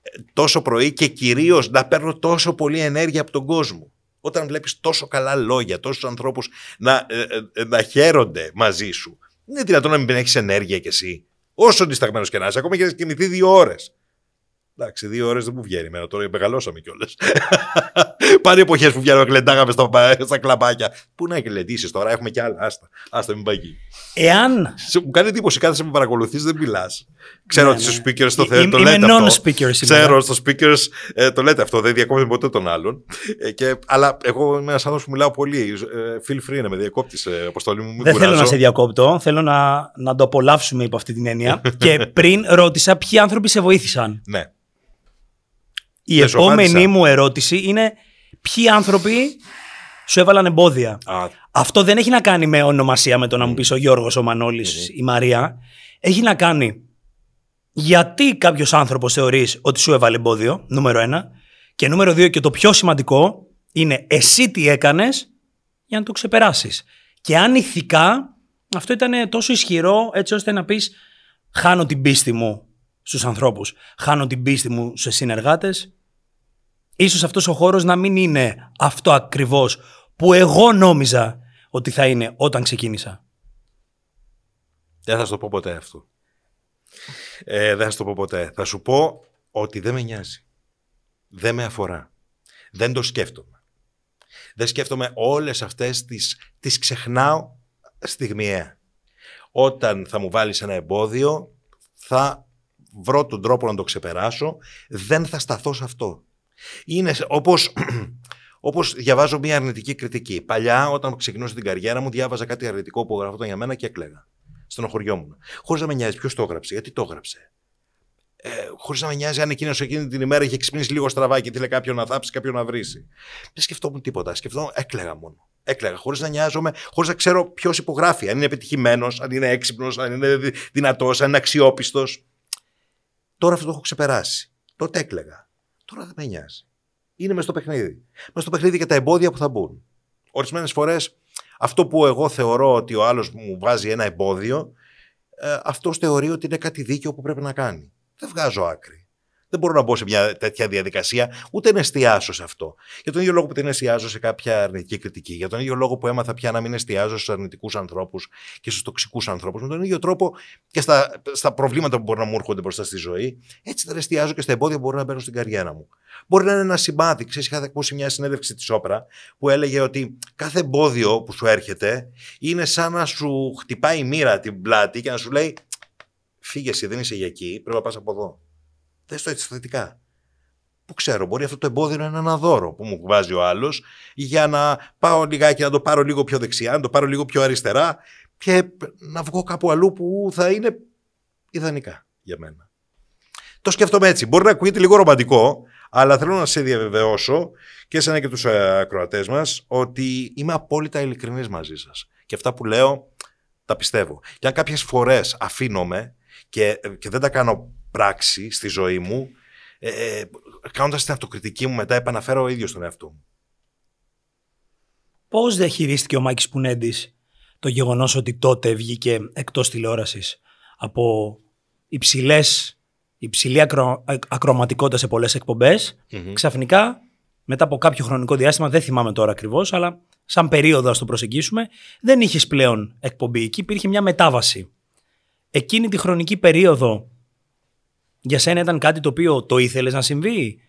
ε, τόσο πρωί και κυρίως να παίρνω τόσο πολύ ενέργεια από τον κόσμο. Όταν βλέπεις τόσο καλά λόγια, τόσους ανθρώπους να, ε, ε, να χαίρονται μαζί σου, είναι δυνατόν να μην έχεις ενέργεια κι εσύ. Όσο δισταγμένος και να είσαι, ακόμα και να κοιμηθεί δύο ώρες. Εντάξει, δύο ώρες δεν μου βγαίνει εμένα τώρα, μεγαλώσαμε κιόλας. Πάνε εποχές που βγαίνουμε, κλεντάγαμε στα, στα κλαμπάκια. Πού να εκλεντήσει τώρα, έχουμε κι άλλα. Άστα, άστα μην πάει εκεί. Εάν. Μου κάνει εντύπωση, κάθεσαι με παρακολουθείς, δεν μιλάς. Ξέρω ότι ναι, στου speakers το, θέλετε. το λέτε. Είμαι non-speakers. Ξέρω, στους speakers ε, το λέτε αυτό, δεν διακόπτει ποτέ τον άλλον. Ε, και, αλλά εγώ είμαι ένας άνθρωπος που μιλάω πολύ. Ε, feel free να με διακόπτεις, ε, αποστολή μου. Δεν θέλω να σε διακόπτω. Θέλω να, να το απολαύσουμε υπό αυτή την έννοια. και πριν ρώτησα ποιοι άνθρωποι σε βοήθησαν. Ναι. Η επόμενη μου ερώτηση είναι ποιοι άνθρωποι σου έβαλαν εμπόδια. Αυτό δεν έχει να κάνει με ονομασία με το να μου πεις ο Γιώργος, ο μανωλης η Μαρία. Έχει να κάνει γιατί κάποιος άνθρωπος θεωρείς ότι σου έβαλε εμπόδιο, νούμερο ένα. Και νούμερο δύο, και το πιο σημαντικό, είναι εσύ τι έκανες για να το ξεπεράσεις. Και αν ηθικά αυτό ήταν τόσο ισχυρό έτσι ώστε να πεις χάνω την πίστη μου στους ανθρώπους, χάνω την πίστη μου σε συνεργάτες ίσως αυτός ο χώρος να μην είναι αυτό ακριβώς που εγώ νόμιζα ότι θα είναι όταν ξεκίνησα. Δεν θα σου το πω ποτέ αυτό. Ε, δεν θα σου το πω ποτέ. Θα σου πω ότι δεν με νοιάζει. Δεν με αφορά. Δεν το σκέφτομαι. Δεν σκέφτομαι όλες αυτές τις, τις ξεχνάω στιγμιαία. Όταν θα μου βάλεις ένα εμπόδιο, θα βρω τον τρόπο να το ξεπεράσω. Δεν θα σταθώ σε αυτό. Είναι όπως, όπως διαβάζω μια αρνητική κριτική. Παλιά, όταν ξεκινούσα την καριέρα μου, διάβαζα κάτι αρνητικό που γραφόταν για μένα και έκλαιγα. Στενοχωριόμουν. Χωρίς να με νοιάζει ποιος το έγραψε, γιατί το έγραψε; Ε, Χωρίς να με νοιάζει αν εκείνος εκείνη την ημέρα είχε ξυπνήσει λίγο στραβά και ήθελε κάποιον να θάψει, κάποιον να βρήσει. Δεν σκεφτόμουν τίποτα. Σκεφτόμουν, έκλαιγα μόνο. Έκλαιγα, χωρίς να νοιάζομαι, χωρίς να ξέρω ποιος υπογράφει. Αν είναι επιτυχημένος, αν είναι έξυπνος, αν είναι δυνατός, αν είναι αξιόπιστος. Τώρα αυτό το έχω ξεπεράσει. Τότε έκλεγα. Τώρα δεν με νοιάζει. Είναι μες στο παιχνίδι. Μες στο παιχνίδι και τα εμπόδια που θα μπουν. Ορισμένες φορές αυτό που εγώ θεωρώ ότι ο άλλος μου βάζει ένα εμπόδιο, ε, αυτός θεωρεί ότι είναι κάτι δίκαιο που πρέπει να κάνει. Δεν βγάζω άκρη. Δεν μπορώ να μπω σε μια τέτοια διαδικασία, ούτε να εστιάσω σε αυτό. Για τον ίδιο λόγο που δεν εστιάζω σε κάποια αρνητική κριτική, για τον ίδιο λόγο που έμαθα πια να μην εστιάζω στους αρνητικούς ανθρώπους και στους τοξικούς ανθρώπους, με τον ίδιο τρόπο και στα, στα προβλήματα που μπορεί να μου έρχονται μπροστά στη ζωή, έτσι δεν εστιάζω και στα εμπόδια που μπορεί να μπαίνουν στην καριέρα μου. Μπορεί να είναι ένα σημάδι. Ξέρεις, είχα ακούσει μια συνέντευξη της Όπρα που έλεγε ότι κάθε εμπόδιο που σου έρχεται είναι σαν να σου χτυπάει η μοίρα την πλάτη και να σου λέει Φύγε, δεν είσαι για εκεί, πρέπει να πας από εδώ. Δες το έτσι θετικά. Που ξέρω, μπορεί αυτό το εμπόδιο να είναι ένα δώρο που μου βάζει ο άλλος για να πάω λιγάκι να το πάρω λίγο πιο δεξιά, να το πάρω λίγο πιο αριστερά και να βγω κάπου αλλού που θα είναι ιδανικά για μένα. Το σκέφτομαι έτσι. Μπορεί να ακούγεται λίγο ρομαντικό, αλλά θέλω να σε διαβεβαιώσω και εσένα και τους ε, ακροατές μας ότι είμαι απόλυτα ειλικρινής μαζί σας. Και αυτά που λέω τα πιστεύω. Και αν κάποιες φορές αφήνομαι και, και δεν τα κάνω πράξη στη ζωή μου, ε, ε κάνοντας την αυτοκριτική μου μετά επαναφέρω ο ίδιος τον εαυτό μου. Πώς διαχειρίστηκε ο Μάκης Πουνέντης το γεγονός ότι τότε βγήκε εκτός τηλεόρασης από υψηλές, υψηλή ακρο, ακροματικότητα σε πολλές ξαφνικά μετά από κάποιο χρονικό διάστημα, δεν θυμάμαι τώρα ακριβώς, αλλά σαν περίοδο, ας το προσεγγίσουμε, δεν είχες πλέον εκπομπή. Εκεί υπήρχε μια μετάβαση. Εκείνη τη χρονική περίοδο για σένα ήταν κάτι το οποίο το ήθελες να συμβεί;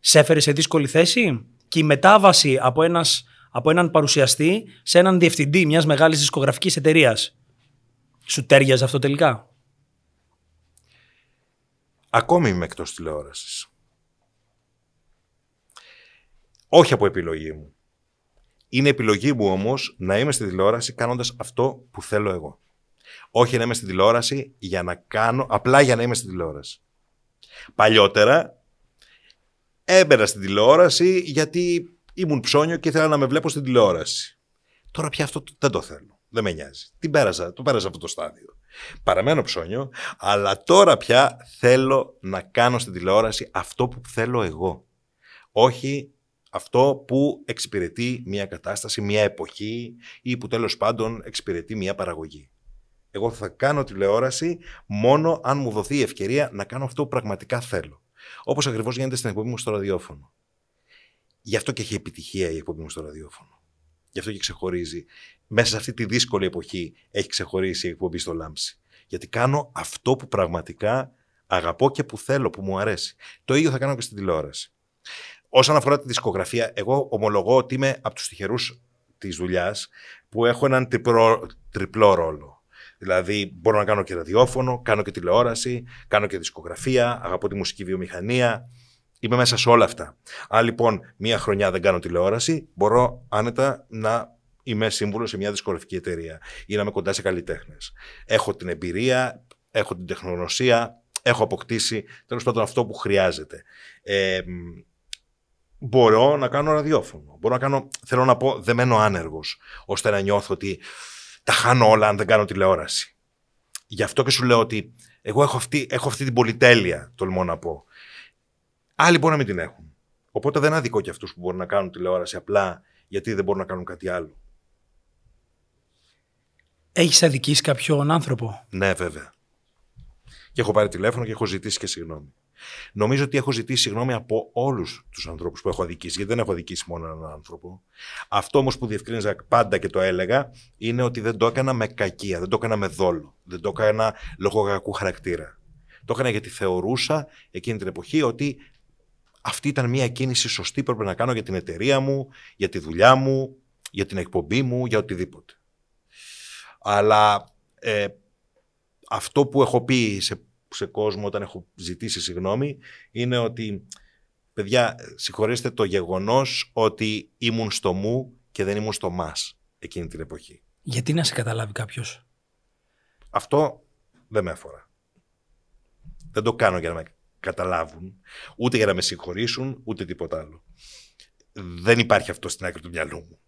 Σε έφερε σε δύσκολη θέση; Και η μετάβαση από, ένας, από έναν παρουσιαστή σε έναν διευθυντή μιας μεγάλης δισκογραφικής εταιρείας. Σου τέριαζε αυτό τελικά; Ακόμη είμαι εκτός τηλεόρασης. Όχι από επιλογή μου. Είναι επιλογή μου όμως να είμαι στη τηλεόραση κάνοντας αυτό που θέλω εγώ. Όχι να είμαι στη τηλεόραση για να κάνω, απλά για να είμαι στη τηλεόραση. Παλιότερα έμπαινα στην τηλεόραση γιατί ήμουν ψώνιο και ήθελα να με βλέπω στην τηλεόραση. Τώρα πια αυτό δεν το θέλω. Δεν με νοιάζει. Τι πέρασα, το πέρασα αυτό το στάδιο. Παραμένω ψώνιο, αλλά τώρα πια θέλω να κάνω στην τηλεόραση αυτό που θέλω εγώ. Όχι αυτό που εξυπηρετεί μια κατάσταση, μια εποχή ή που τέλος πάντων εξυπηρετεί μια παραγωγή. Εγώ θα κάνω τηλεόραση μόνο αν μου δοθεί η ευκαιρία να κάνω αυτό που πραγματικά θέλω. Όπως ακριβώς γίνεται στην εκπομπή μου στο ραδιόφωνο. Γι' αυτό και έχει επιτυχία η εκπομπή μου στο ραδιόφωνο. Γι' αυτό και ξεχωρίζει. Μέσα σε αυτή τη δύσκολη εποχή έχει ξεχωρίσει η εκπομπή στο Λάμψη. Γιατί κάνω αυτό που πραγματικά αγαπώ και που θέλω, που μου αρέσει. Το ίδιο θα κάνω και στην τηλεόραση. Όσον αφορά τη δισκογραφία, εγώ ομολογώ ότι είμαι από τους τυχερούς της δουλειάς που έχω έναν τριπλό ρόλο. Δηλαδή, μπορώ να κάνω και ραδιόφωνο, κάνω και τηλεόραση, κάνω και δισκογραφία, αγαπώ τη μουσική βιομηχανία. Είμαι μέσα σε όλα αυτά. Αν λοιπόν μία χρονιά δεν κάνω τηλεόραση, μπορώ άνετα να είμαι σύμβουλος σε μια δισκογραφική εταιρεία ή να είμαι κοντά σε καλλιτέχνες. Έχω την εμπειρία, έχω την τεχνογνωσία, έχω αποκτήσει τέλος πάντων αυτό που χρειάζεται. Ε, μπορώ να κάνω ραδιόφωνο. Μπορώ να κάνω, θέλω να πω, δεν μένω άνεργος, ώστε να νιώθω ότι τα χάνω όλα αν δεν κάνω τηλεόραση. Γι' αυτό και σου λέω ότι εγώ έχω αυτή, έχω αυτή την πολυτέλεια, τολμώ να πω. Άλλοι μπορεί να μην την έχουν. Οπότε δεν αδικό και αυτούς που μπορούν να κάνουν τηλεόραση απλά γιατί δεν μπορούν να κάνουν κάτι άλλο. Έχεις αδικήσει κάποιον άνθρωπο; Ναι, βέβαια. Και έχω πάρει τηλέφωνο και έχω ζητήσει και συγγνώμη. Νομίζω ότι έχω ζητήσει συγγνώμη από όλους τους ανθρώπους που έχω αδικήσει, γιατί δεν έχω αδικήσει μόνο έναν άνθρωπο. Αυτό όμως που διευκρίνηζα πάντα και το έλεγα είναι ότι δεν το έκανα με κακία, δεν το έκανα με δόλο, δεν το έκανα λόγω κακού χαρακτήρα. Το έκανα γιατί θεωρούσα εκείνη την εποχή ότι αυτή ήταν μια κίνηση σωστή που έπρεπε να κάνω για την εταιρεία μου, για τη δουλειά μου, για την εκπομπή μου, για οτιδήποτε. Αλλά ε, αυτό που έχω πει σε σε κόσμο όταν έχω ζητήσει συγγνώμη είναι ότι παιδιά συγχωρέστε το γεγονός ότι ήμουν στο μου και δεν ήμουν στο μας εκείνη την εποχή. Γιατί να σε καταλάβει κάποιος; Αυτό δεν με αφορά. Δεν το κάνω για να με καταλάβουν, ούτε για να με συγχωρήσουν, ούτε τίποτα άλλο. Δεν υπάρχει αυτό στην άκρη του μυαλού μου.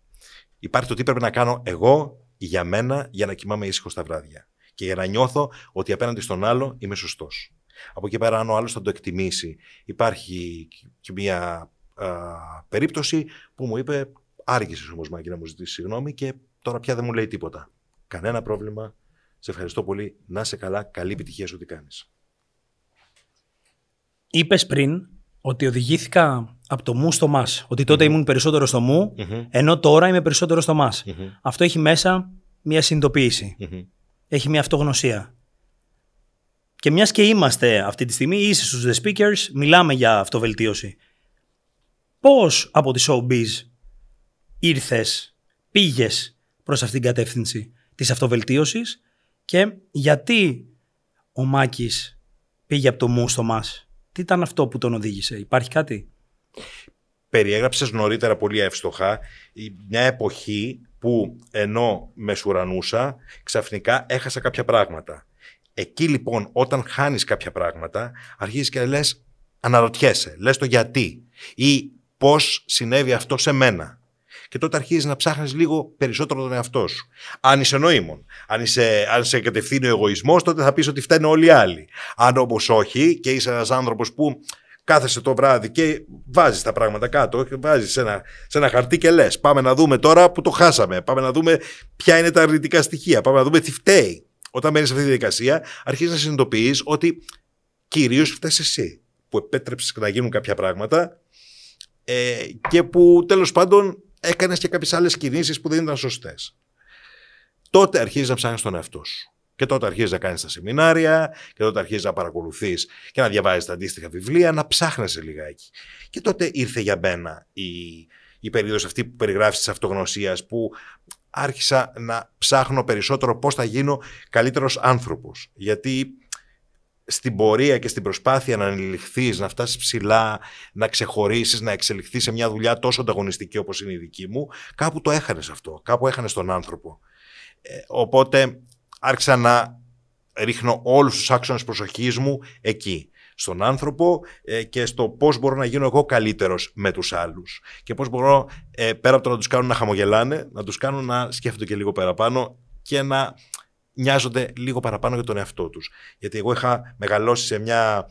Υπάρχει το τι πρέπει να κάνω εγώ για μένα για να κοιμάμαι ήσυχο τα βράδια και για να νιώθω ότι απέναντι στον άλλο είμαι σωστός. Από εκεί πέρα, αν ο άλλος θα το εκτιμήσει, υπάρχει και μια περίπτωση που μου είπε, άργησες όμως Μάκη να μου ζητήσεις συγγνώμη και τώρα πια δεν μου λέει τίποτα. Κανένα πρόβλημα. Σε ευχαριστώ πολύ. Να σε καλά. Καλή επιτυχία σε ό,τι κάνεις. Είπες πριν ότι οδηγήθηκα από το μου στο μας. Ότι τότε ήμουν περισσότερο στο μου, ενώ τώρα είμαι περισσότερο στο μας. Αυτό έχει μέσα μια συνειδητοποίηση. Έχει μια αυτογνωσία. Και μιας και είμαστε αυτή τη στιγμή, είσαι στους The Speakers, μιλάμε για αυτοβελτίωση. Πώς από τη Showbiz ήρθες, πήγες προς αυτήν την κατεύθυνση της αυτοβελτίωσης και γιατί ο Μάκης πήγε από το μου στο μας; Τι ήταν αυτό που τον οδήγησε, υπάρχει κάτι; Περιέγραψες νωρίτερα πολύ εύστοχα μια εποχή που ενώ μεσουρανούσα ξαφνικά έχασα κάποια πράγματα. Εκεί λοιπόν όταν χάνεις κάποια πράγματα αρχίζεις και λες αναρωτιέσαι, λες το γιατί ή πώς συνέβη αυτό σε μένα. Και τότε αρχίζεις να ψάχνεις λίγο περισσότερο τον εαυτό σου. Αν είσαι νοήμων, αν, είσαι, αν σε κατευθύνει ο εγωισμός, τότε θα πεις ότι φταίνουν όλοι οι άλλοι. Αν όμως όχι και είσαι ένας άνθρωπος που κάθεσαι το βράδυ και βάζεις τα πράγματα κάτω, βάζεις σε ένα, σε ένα χαρτί και λες: Πάμε να δούμε τώρα που το χάσαμε. Πάμε να δούμε ποια είναι τα αρνητικά στοιχεία. Πάμε να δούμε τι φταίει. Όταν μένει σε αυτή τη διαδικασία, αρχίζεις να συνειδητοποιείς ότι κυρίως φταίει εσύ που επέτρεψες να γίνουν κάποια πράγματα ε, και που τέλος πάντων έκανες και κάποιες άλλες κινήσεις που δεν ήταν σωστές. Τότε αρχίζεις να ψάχνεις τον εαυτό σου. Και τότε αρχίζεις να κάνεις τα σεμινάρια, και τότε αρχίζεις να παρακολουθείς και να διαβάζεις τα αντίστοιχα βιβλία, να ψάχνεσαι λιγάκι. Και τότε ήρθε για μένα η, η περίοδος αυτή που περιγράφεις της αυτογνωσίας, που άρχισα να ψάχνω περισσότερο πώς θα γίνω καλύτερος άνθρωπος. Γιατί στην πορεία και στην προσπάθεια να ανηλυχθείς, να φτάσεις ψηλά, να ξεχωρίσεις, να εξελιχθείς σε μια δουλειά τόσο ανταγωνιστική όπως είναι η δική μου, κάπου το έχανες αυτό, κάπου έχανες τον άνθρωπο. Ε, οπότε άρχισα να ρίχνω όλους τους άξονες προσοχής μου εκεί στον άνθρωπο ε, και στο πώς μπορώ να γίνω εγώ καλύτερος με τους άλλους και πώς μπορώ ε, πέρα από το να τους κάνω να χαμογελάνε, να τους κάνω να σκέφτονται και λίγο παραπάνω και να νοιάζονται λίγο παραπάνω για τον εαυτό τους. Γιατί εγώ είχα μεγαλώσει σε μια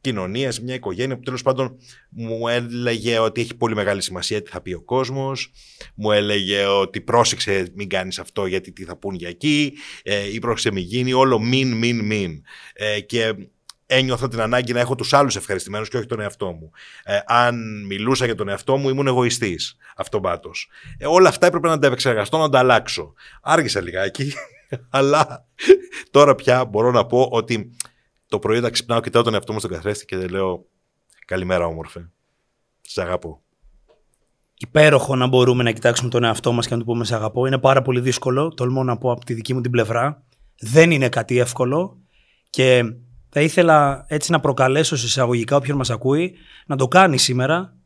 κοινωνίας, σε μια οικογένεια που τέλος πάντων μου έλεγε ότι έχει πολύ μεγάλη σημασία τι θα πει ο κόσμος. Μου έλεγε ότι πρόσεξε, μην κάνεις αυτό γιατί τι θα πούν για εκεί. Ε, ή πρόσεξε, μην γίνει. Όλο μην, μην, μην. Ε, και ένιωθα την ανάγκη να έχω τους άλλους ευχαριστημένους και όχι τον εαυτό μου. Ε, αν μιλούσα για τον εαυτό μου, ήμουν εγωιστής αυτομάτω. Ε, όλα αυτά έπρεπε να τα επεξεργαστώ, να τα αλλάξω. Άργησα λιγάκι. Αλλά τώρα πια μπορώ να πω ότι το πρωί όταν ξυπνάω, κοιτάω τον εαυτό μου στον καθρέφτη και λέω Καλημέρα, όμορφε. Σε αγαπώ. Υπέροχο να μπορούμε να κοιτάξουμε τον εαυτό μας και να του πούμε Σε αγαπώ. Είναι πάρα πολύ δύσκολο. Τολμώ να πω από τη δική μου την πλευρά. Δεν είναι κάτι εύκολο. Και θα ήθελα έτσι να προκαλέσω σε εισαγωγικά όποιον μας ακούει να το κάνει σήμερα.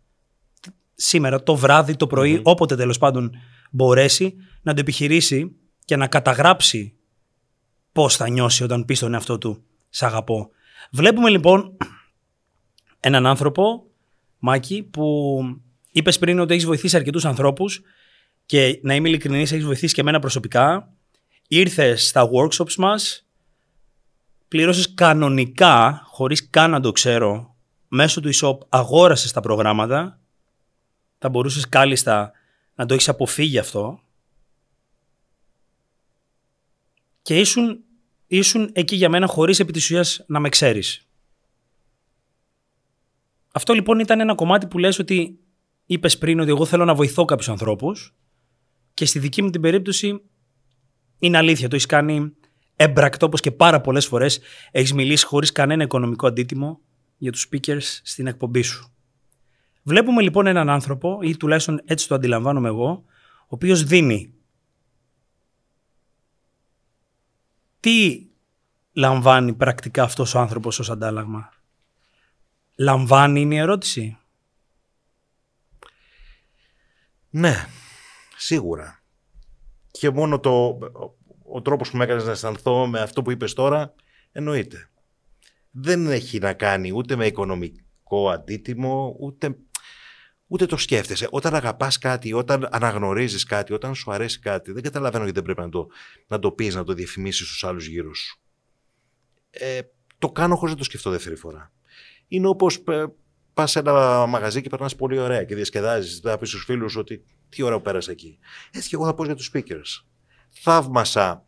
Σήμερα, το βράδυ, το πρωί, όποτε τέλος πάντων μπορέσει, να το επιχειρήσει και να καταγράψει πώς θα νιώσει όταν πει στον εαυτό του «Σ' αγαπώ». Βλέπουμε λοιπόν έναν άνθρωπο, Μάκη, που είπες πριν ότι έχεις βοηθήσει αρκετούς ανθρώπους και να είμαι ειλικρινής, έχεις βοηθήσει και εμένα προσωπικά. Ήρθες στα workshops μας, πλήρωσε κανονικά, χωρίς καν να το ξέρω, μέσω του e-shop αγόρασες τα προγράμματα. Θα μπορούσες κάλλιστα να το έχεις αποφύγει αυτό. και ήσουν, ήσουν εκεί για μένα χωρίς επί της ουσίας να με ξέρεις. Αυτό λοιπόν ήταν ένα κομμάτι που λες ότι είπες πριν ότι εγώ θέλω να βοηθώ κάποιους ανθρώπους και στη δική μου την περίπτωση είναι αλήθεια, το έχεις κάνει έμπρακτο όπως και πάρα πολλές φορές έχεις μιλήσει χωρίς κανένα οικονομικό αντίτιμο για τους speakers στην εκπομπή σου. Βλέπουμε λοιπόν έναν άνθρωπο, ή τουλάχιστον έτσι το αντιλαμβάνομαι εγώ, ο οποίος δίνει τι λαμβάνει πρακτικά αυτός ο άνθρωπος ως αντάλλαγμα; Λαμβάνει είναι η ερώτηση. Ναι, σίγουρα. Και μόνο το, ο τρόπος που με έκανες να αισθανθώ με αυτό που είπες τώρα, εννοείται. Δεν έχει να κάνει ούτε με οικονομικό αντίτιμο, ούτε ούτε το σκέφτεσαι. Όταν αγαπάς κάτι, όταν αναγνωρίζεις κάτι, όταν σου αρέσει κάτι, δεν καταλαβαίνω γιατί δεν πρέπει να το, να το πεις, να το διαφημίσεις στους άλλους γύρω σου. Ε, το κάνω χωρίς να το σκεφτώ δεύτερη φορά. Είναι όπως ε, πας σε ένα μαγαζί και περνάς πολύ ωραία και διασκεδάζεις. Θα πεις στους φίλους ότι τι ώρα πέρασε εκεί. Έτσι και εγώ θα πω για τους speakers. Θαύμασα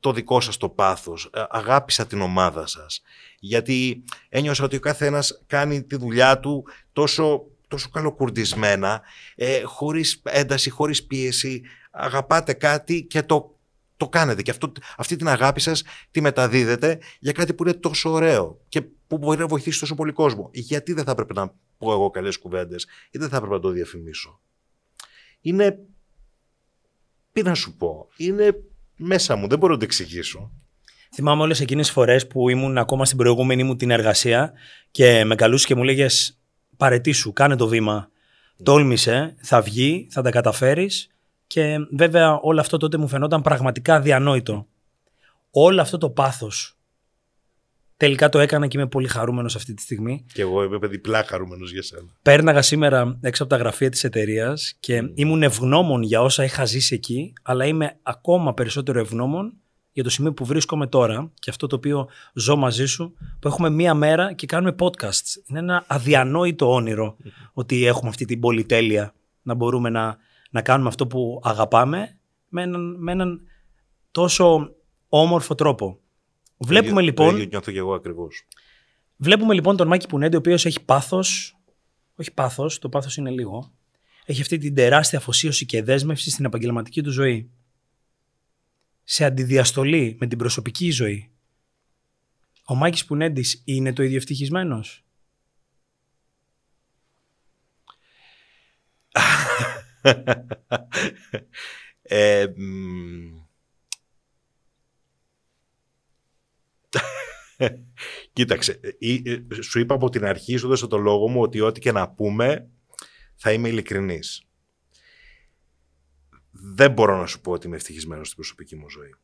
το δικό σας το πάθος, ε, αγάπησα την ομάδα σας, γιατί ένιωσα ότι ο καθένας κάνει τη δουλειά του τόσο, τόσο καλοκουρδισμένα, ε, χωρίς ένταση, χωρίς πίεση, αγαπάτε κάτι και το, το κάνετε. Και αυτό, αυτή την αγάπη σας τη μεταδίδετε για κάτι που είναι τόσο ωραίο και που μπορεί να βοηθήσει τόσο πολύ κόσμο. Γιατί δεν θα έπρεπε να πω εγώ καλές κουβέντες ή δεν θα έπρεπε να το διαφημίσω; Είναι, τι να σου πω, είναι μέσα μου, δεν μπορώ να το εξηγήσω. Θυμάμαι όλες εκείνες τι φορές που ήμουν ακόμα στην προηγούμενη μου την εργασία και με καλούσες και μου λέγες Παρετήσου, κάνε το βήμα. Τόλμησε, θα βγει, θα τα καταφέρεις. Και βέβαια όλο αυτό τότε μου φαινόταν πραγματικά διανόητο. Όλο αυτό το πάθος. Τελικά το έκανα και είμαι πολύ χαρούμενος αυτή τη στιγμή. Και εγώ είμαι διπλά χαρούμενος για σένα. Πέρναγα σήμερα έξω από τα γραφεία της εταιρείας και mm. ήμουν ευγνώμων για όσα είχα ζήσει εκεί, αλλά είμαι ακόμα περισσότερο ευγνώμων για το σημείο που βρίσκομαι τώρα και αυτό το οποίο ζω μαζί σου, που έχουμε μία μέρα και κάνουμε podcasts. Είναι ένα αδιανόητο όνειρο ότι έχουμε αυτή την πολυτέλεια να μπορούμε να, να κάνουμε αυτό που αγαπάμε με έναν, με έναν τόσο όμορφο τρόπο. Βλέπουμε λοιπόν. Το νιώθω και εγώ ακριβώς. Βλέπουμε λοιπόν τον Μάκη Πουνέντη, ο οποίος έχει πάθος. Όχι πάθος, το πάθος είναι λίγο. Έχει αυτή την τεράστια αφοσίωση και δέσμευση στην επαγγελματική του ζωή. Σε αντιδιαστολή με την προσωπική ζωή. Ο Μάκης Πουνέντης είναι το ίδιο ευτυχισμένος; ε, Κοίταξε, ε, ε, σου είπα από την αρχή, σου δώσα το λόγο μου ότι ό,τι και να πούμε θα είμαι ειλικρινής. Δεν μπορώ να σου πω ότι είμαι ευτυχισμένος στην προσωπική μου ζωή.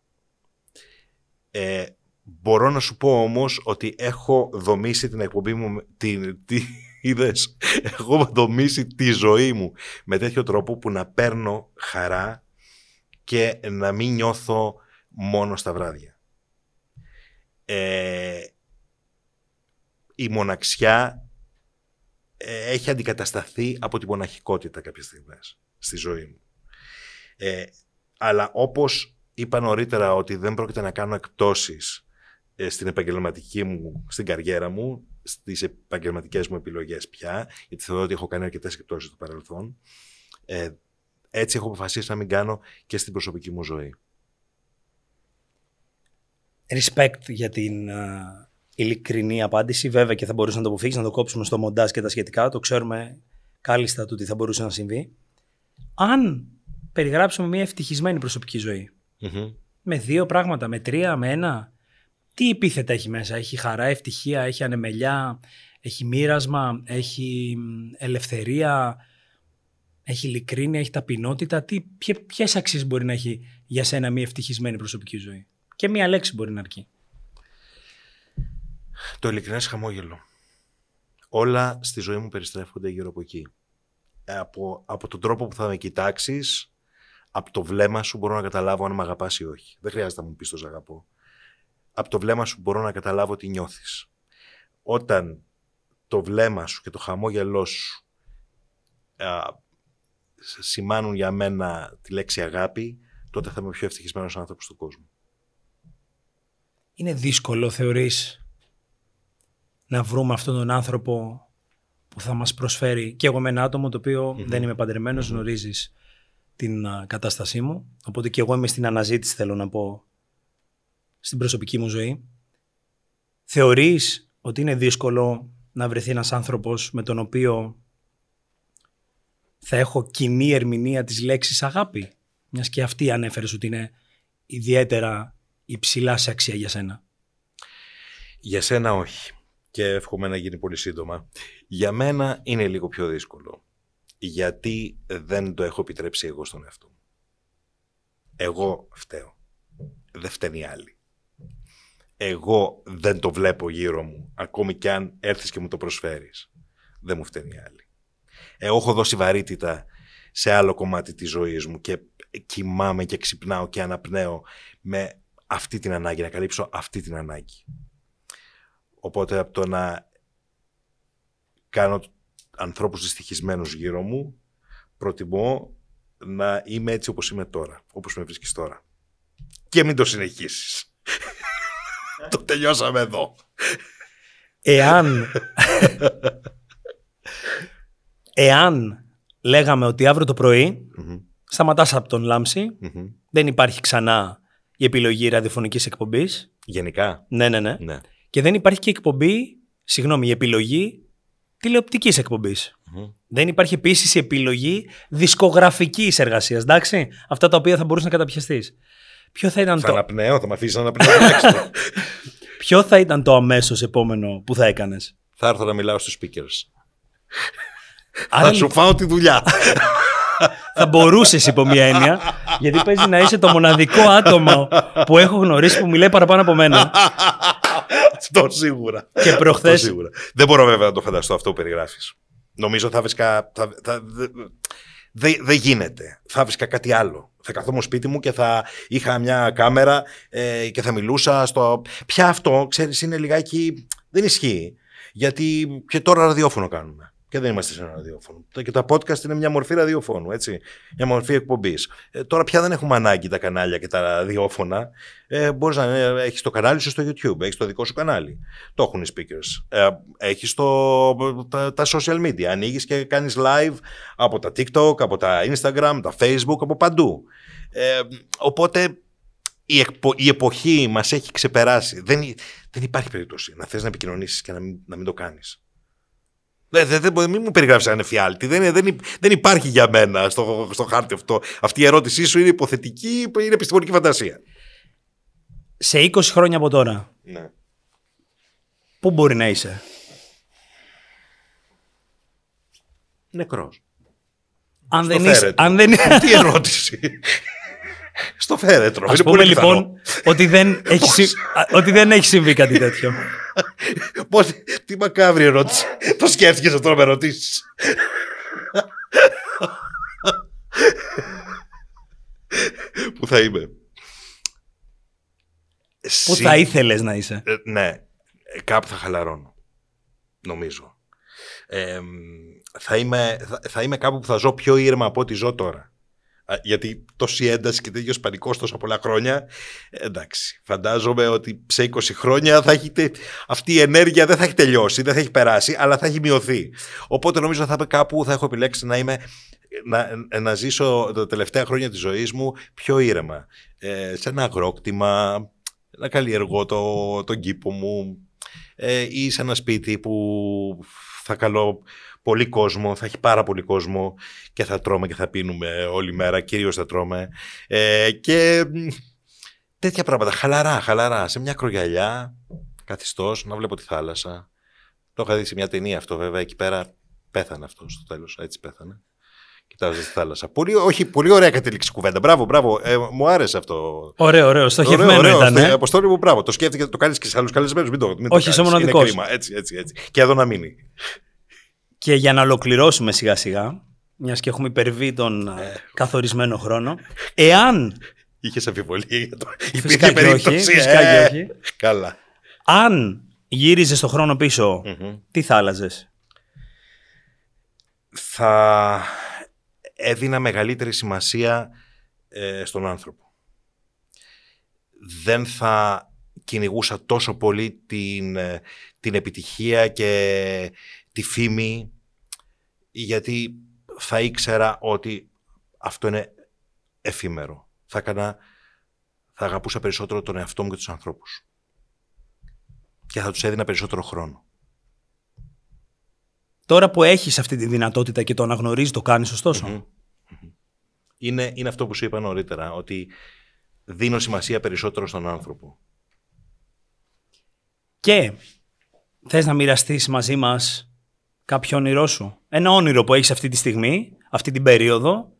Ε, μπορώ να σου πω όμως ότι έχω δομήσει την εκπομπή μου, την, τι, είδες, έχω δομήσει τη ζωή μου με τέτοιο τρόπο που να παίρνω χαρά και να μην νιώθω μόνο στα βράδια. Ε, η μοναξιά ε, έχει αντικατασταθεί από τη μοναχικότητα κάποιες στιγμές στη ζωή μου. Ε, αλλά όπως είπα νωρίτερα ότι δεν πρόκειται να κάνω εκπτώσεις ε, στην επαγγελματική μου, στην καριέρα μου, στις επαγγελματικές μου επιλογές πια, γιατί θεωρώ ότι έχω κάνει αρκετές εκπτώσεις στο παρελθόν, ε, έτσι έχω αποφασίσει να μην κάνω και στην προσωπική μου ζωή respect για την uh, ειλικρινή απάντηση. Βέβαια και θα μπορούσε να το αποφύγεις, να το κόψουμε στο μοντάζ και τα σχετικά. Το ξέρουμε κάλλιστα του τι θα μπορούσε να συμβεί. Αν περιγράψουμε μια ευτυχισμένη προσωπική με δύο πράγματα, με τρία, με ένα, τι επίθετα έχει μέσα; Έχει χαρά, ευτυχία, έχει ανεμελιά, έχει μοίρασμα, έχει ελευθερία, έχει ειλικρίνεια, έχει ταπεινότητα. Τι, ποιες αξίες μπορεί να έχει για σένα μια ευτυχισμένη προσωπική ζωή; Και μία λέξη μπορεί να αρκεί. Το ειλικρινές χαμόγελο. Όλα στη ζωή μου περιστρέφονται γύρω από εκεί. Από, από τον τρόπο που θα με κοιτάξεις, από το βλέμμα σου μπορώ να καταλάβω αν με αγαπάς ή όχι. Δεν χρειάζεται να μου πεις το αγαπώ. Από το βλέμμα σου μπορώ να καταλάβω τι νιώθεις. Όταν το βλέμμα σου και το χαμόγελό σου α, σημάνουν για μένα τη λέξη αγάπη, τότε θα είμαι ο πιο ευτυχισμένος άνθρωπος του κόσμου είναι δύσκολο θεωρείς να βρούμε αυτόν τον άνθρωπο που θα μας προσφέρει και εγώ με ένα άτομο το οποιο δεν είμαι παντρεμένος, mm γνωρίζεις την κατάστασή μου. Οπότε και εγώ είμαι στην αναζήτηση θέλω να πω στην προσωπική μου ζωή. Θεωρείς ότι είναι δύσκολο να βρεθεί ένας άνθρωπος με τον οποίο θα έχω κοινή ερμηνεία της λέξης αγάπη. Μιας και αυτή ανέφερες ότι είναι ιδιαίτερα υψηλά σε αξία για σένα; Για σένα όχι. Και εύχομαι να γίνει πολύ σύντομα. Για μένα είναι λίγο πιο δύσκολο. Γιατί δεν το έχω επιτρέψει εγώ στον εαυτό μου. Εγώ φταίω. Δεν φταίνει οι άλλοι. Εγώ δεν το βλέπω γύρω μου, ακόμη κι αν έρθεις και μου το προσφέρεις. Δεν μου φταίνει οι άλλοι. Εγώ έχω δώσει βαρύτητα σε άλλο κομμάτι της ζωής μου και κοιμάμαι και ξυπνάω και αναπνέω με αυτή την ανάγκη, να καλύψω αυτή την ανάγκη. Οπότε από το να κάνω ανθρώπους δυστυχισμένους γύρω μου, προτιμώ να είμαι έτσι όπως είμαι τώρα, όπως με βρίσκεις τώρα. Και μην το συνεχίσεις. Το τελειώσαμε εδώ. Εάν... Εάν λέγαμε ότι αύριο το πρωί mm-hmm. σταματάς από τον λαμψη δεν υπάρχει ξανά η επιλογή ραδιοφωνικής εκπομπής. Γενικά. Ναι, ναι, ναι, ναι. Και δεν υπάρχει και εκπομπή, συγγνώμη, η επιλογή τηλεοπτικής Δεν υπάρχει επίσης η επιλογή δισκογραφικής εργασίας, εντάξει; Αυτά τα οποία θα μπορούσες να καταπιαστείς. Ποιο θα ήταν θα το... Αναπνέω, θα με αφήσεις να αναπνέω. Ποιο θα ήταν το αμέσως επόμενο που θα έκανες; Θα έρθω να μιλάω στους speakers. θα σου φάω τη δουλειά. θα μπορούσες υπό μία έννοια, γιατί παίζει να είσαι το μοναδικό άτομο που έχω γνωρίσει που μιλάει παραπάνω από μένα. Αυτό σίγουρα. Και προχθέ. Δεν μπορώ βέβαια να το φανταστώ αυτό που περιγράφεις. Νομίζω θα βρίσκα. Θα, θα, δεν δε γίνεται. Θα βρίσκα κάτι άλλο. Θα καθόμουν σπίτι μου και θα είχα μια κάμερα ε, και θα μιλούσα στο. Πια αυτό, ξέρεις, είναι λιγάκι. Δεν ισχύει. Γιατί και τώρα ραδιόφωνο κάνουμε και δεν είμαστε σε ένα ραδιόφωνο. Και τα podcast είναι μια μορφή ραδιοφώνου, έτσι. Μια μορφή εκπομπής. Ε, τώρα πια δεν έχουμε ανάγκη τα κανάλια και τα ραδιόφωνα. Ε, Μπορείς να ε, έχεις το κανάλι σου στο YouTube, έχεις το δικό σου κανάλι. Το έχουν οι speakers. Ε, έχεις τα, τα social media. Ανοίγεις και κάνεις live από τα TikTok, από τα Instagram, τα Facebook, από παντού. Ε, οπότε η, η εποχή μας έχει ξεπεράσει. Δεν, δεν υπάρχει περίπτωση να θες να επικοινωνήσεις και να μην, να μην το κάνεις. Δεν, δεν, δεν, μην μου περιγράψεις ένα εφιάλτη. Δεν, δεν, δεν υπάρχει για μένα στο, στο χάρτη αυτό. Αυτή η ερώτησή σου είναι υποθετική, είναι επιστημονική φαντασία. Σε 20 χρόνια από τώρα, ναι. πού μπορεί να είσαι; Νεκρός. Αν δεν είσαι... Αν δεν... Τι ερώτηση. Στο φέρετρο. Ας πούμε λοιπόν ότι δεν, έχει, ότι δεν έχει συμβεί κάτι τέτοιο. Πώς, τι μακάβρη ερώτηση. Το σκέφτηκες αυτό να με ρωτήσεις. Πού θα είμαι; Πού θα ήθελες να είσαι; Ε, ναι. Κάπου θα χαλαρώνω. Νομίζω. θα, είμαι, θα, θα είμαι κάπου που θα ζω πιο ήρεμα από ό,τι ζω τώρα γιατί τόση ένταση και τέτοιος πανικός τόσα πολλά χρόνια. Εντάξει, φαντάζομαι ότι σε 20 χρόνια θα έχετε, αυτή η ενέργεια δεν θα έχει τελειώσει, δεν θα έχει περάσει, αλλά θα έχει μειωθεί. Οπότε νομίζω θα κάπου, θα έχω επιλέξει να είμαι να, να ζήσω τα τελευταία χρόνια της ζωής μου πιο ήρεμα. Ε, σε ένα αγρόκτημα, να καλλιεργώ το, τον κήπο μου ε, ή σε ένα σπίτι που θα καλώ πολύ κόσμο, θα έχει πάρα πολύ κόσμο και θα τρώμε και θα πίνουμε όλη μέρα, κυρίως θα τρώμε. Ε, και τέτοια πράγματα, χαλαρά, χαλαρά, σε μια κρογιαλιά, καθιστός, να βλέπω τη θάλασσα. Το είχα δει σε μια ταινία αυτό βέβαια, εκεί πέρα πέθανε αυτός στο τέλος, έτσι πέθανε. Κοιτάζοντας τη θάλασσα. Πολύ, όχι, πολύ ωραία κατέληξη κουβέντα. Μπράβο, μπράβο. Ε, μου άρεσε αυτό. Ωραίο, ωραίο. Στοχευμένο ωραίο, ωραίο, ήταν. Ε. Αποστόλη μου, μπράβο. Το σκέφτηκε, το κάνεις και σε άλλους καλεσμένους. Μην το, μην όχι, είσαι μοναδικός. Έτσι, έτσι, έτσι. Και εδώ να μείνει. Και για να ολοκληρώσουμε σιγά σιγά, μιας και έχουμε υπερβεί τον ε, καθορισμένο χρόνο, εάν. Είχες αμφιβολία για το. Φυσικά και όχι. Φυσικά και όχι. Καλά. Αν γύριζες το χρόνο τι θα άλλαζες; Θα έδινα μεγαλύτερη σημασία ε, στον άνθρωπο. Δεν θα κυνηγούσα τόσο πολύ την, ε, την επιτυχία και τη φήμη γιατί θα ήξερα ότι αυτό είναι εφήμερο. Θα, έκανα, θα αγαπούσα περισσότερο τον εαυτό μου και τους ανθρώπους. Και θα τους έδινα περισσότερο χρόνο. Τώρα που έχεις αυτή τη δυνατότητα και το αναγνωρίζεις, το κάνεις Είναι, είναι αυτό που σου είπα νωρίτερα, ότι δίνω σημασία περισσότερο στον άνθρωπο. Και θες να μοιραστείς μαζί μας κάποιο όνειρό σου; Ένα όνειρο που έχεις αυτή τη στιγμή, αυτή την περίοδο,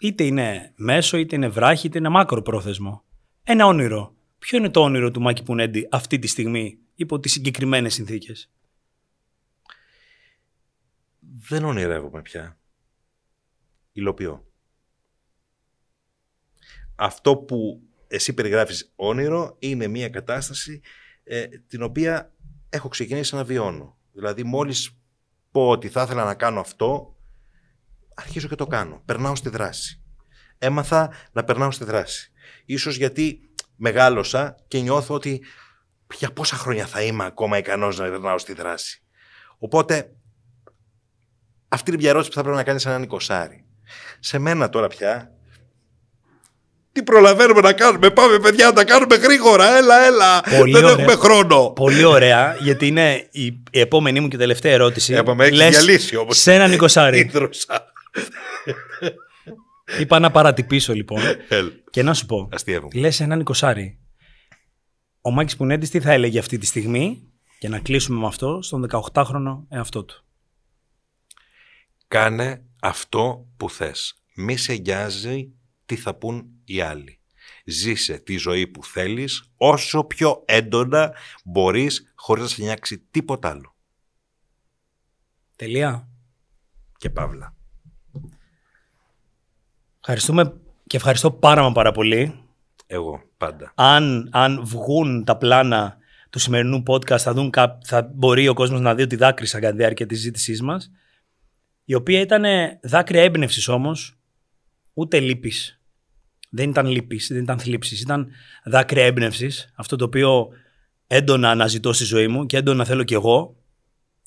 είτε είναι μέσο, είτε είναι βράχη, είτε είναι μάκρο πρόθεσμο. Ένα όνειρο. Ποιο είναι το όνειρο του Μάκη Πουνέντη αυτή τη στιγμή, υπό τις συγκεκριμένες συνθήκες; Δεν ονειρεύομαι πια. Υλοποιώ. Αυτό που εσύ περιγράφεις όνειρο είναι μια κατάσταση ε, την οποία έχω ξεκινήσει να βιώνω. Δηλαδή μόλις πω ότι θα ήθελα να κάνω αυτό, αρχίζω και το κάνω. Περνάω στη δράση. Έμαθα να περνάω στη δράση. Ίσως γιατί μεγάλωσα και νιώθω ότι για πόσα χρόνια θα είμαι ακόμα ικανός να περνάω στη δράση. Οπότε, αυτή είναι μια ερώτηση που θα πρέπει να κάνεις έναν εικοσάρι. Σε μένα τώρα πια, τι προλαβαίνουμε να κάνουμε, πάμε παιδιά να τα κάνουμε γρήγορα, έλα, έλα, Πολύ δεν ωραία. έχουμε χρόνο. Πολύ ωραία, γιατί είναι η, επόμενη μου και τελευταία ερώτηση. Έπαμε, έχεις διαλύσει όμως. Σε έναν εικοσάρι. Είπα να παρατυπήσω λοιπόν. και να σου πω. Λες έναν εικοσάρι. Ο Μάκης Πουνέντη τι θα έλεγε αυτή τη στιγμή και να κλείσουμε με αυτό στον 18χρονο εαυτό του; Κάνε αυτό που θες. Μη σε νοιάζει τι θα πούν οι άλλοι. Ζήσε τη ζωή που θέλεις όσο πιο έντονα μπορείς χωρίς να σε νιάξει τίποτα άλλο. Τελεία. Και παύλα. Ευχαριστούμε και ευχαριστώ πάρα μα πάρα πολύ. Εγώ πάντα. Αν, αν βγουν τα πλάνα του σημερινού podcast θα, δουν, θα μπορεί ο κόσμος να δει ότι δάκρυσα κατά τη διάρκεια της ζήτησής μας η οποία ήταν δάκρυα έμπνευσης όμως ούτε λύπης. Δεν ήταν λύπης, δεν ήταν θλίψης, ήταν δάκρυα έμπνευσης. αυτό το οποίο έντονα αναζητώ στη ζωή μου και έντονα θέλω κι εγώ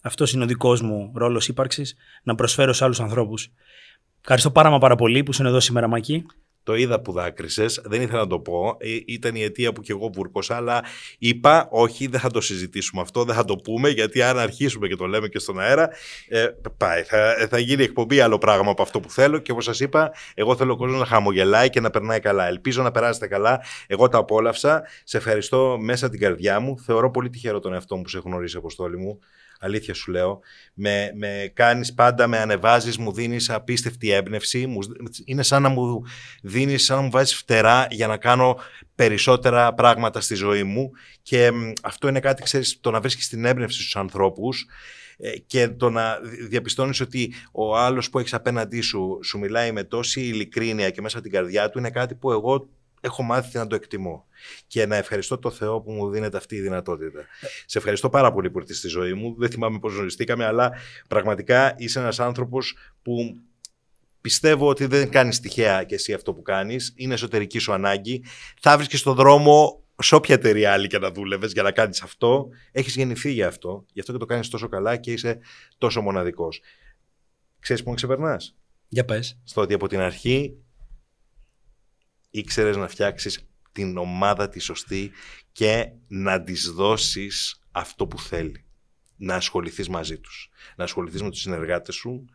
αυτός είναι ο δικός μου ρόλος ύπαρξης, να προσφέρω σε άλλους ανθρώπους. Ευχαριστώ πάρα, μα πάρα πολύ που είσαι εδώ σήμερα, Μακή. Το είδα που δάκρυσες, δεν ήθελα να το πω. Ε, ήταν η αιτία που και εγώ βούρκωσα, αλλά είπα όχι, δεν θα το συζητήσουμε αυτό, δεν θα το πούμε, γιατί αν αρχίσουμε και το λέμε και στον αέρα, ε, πάει. Θα, θα γίνει εκπομπή άλλο πράγμα από αυτό που θέλω. Και όπως σας είπα, εγώ θέλω ο κόσμος να χαμογελάει και να περνάει καλά. Ελπίζω να περάσετε καλά. Εγώ τα απόλαυσα. Σε ευχαριστώ μέσα την καρδιά μου. Θεωρώ πολύ τυχερό τον εαυτό μου που σε έχω γνωρίσει, Αποστόλη μου αλήθεια σου λέω, με, με κάνεις πάντα, με ανεβάζεις, μου δίνεις απίστευτη έμπνευση, μου, είναι σαν να μου δίνεις, σαν να μου βάζεις φτερά για να κάνω περισσότερα πράγματα στη ζωή μου και αυτό είναι κάτι, ξέρεις, το να βρίσκεις την έμπνευση στους ανθρώπους ε, και το να διαπιστώνεις ότι ο άλλος που έχεις απέναντί σου σου μιλάει με τόση ειλικρίνεια και μέσα από την καρδιά του είναι κάτι που εγώ έχω μάθει να το εκτιμώ. Και να ευχαριστώ το Θεό που μου δίνεται αυτή η δυνατότητα. Σε ευχαριστώ πάρα πολύ που ήρθες στη ζωή μου. Δεν θυμάμαι πώς γνωριστήκαμε, αλλά πραγματικά είσαι ένας άνθρωπος που πιστεύω ότι δεν κάνεις τυχαία και εσύ αυτό που κάνεις. Είναι εσωτερική σου ανάγκη. Θα βρει και στον δρόμο σε όποια εταιρεία άλλη και να δούλευες για να κάνεις αυτό. Έχεις γεννηθεί για αυτό. Γι' αυτό και το κάνεις τόσο καλά και είσαι τόσο μοναδικός. Ξέρεις που με ξεπερνάς; Για πες. Στο ότι από την αρχή ήξερες να φτιάξεις την ομάδα τη σωστή και να της δώσεις αυτό που θέλει. Να ασχοληθείς μαζί τους. Να ασχοληθείς με τους συνεργάτες σου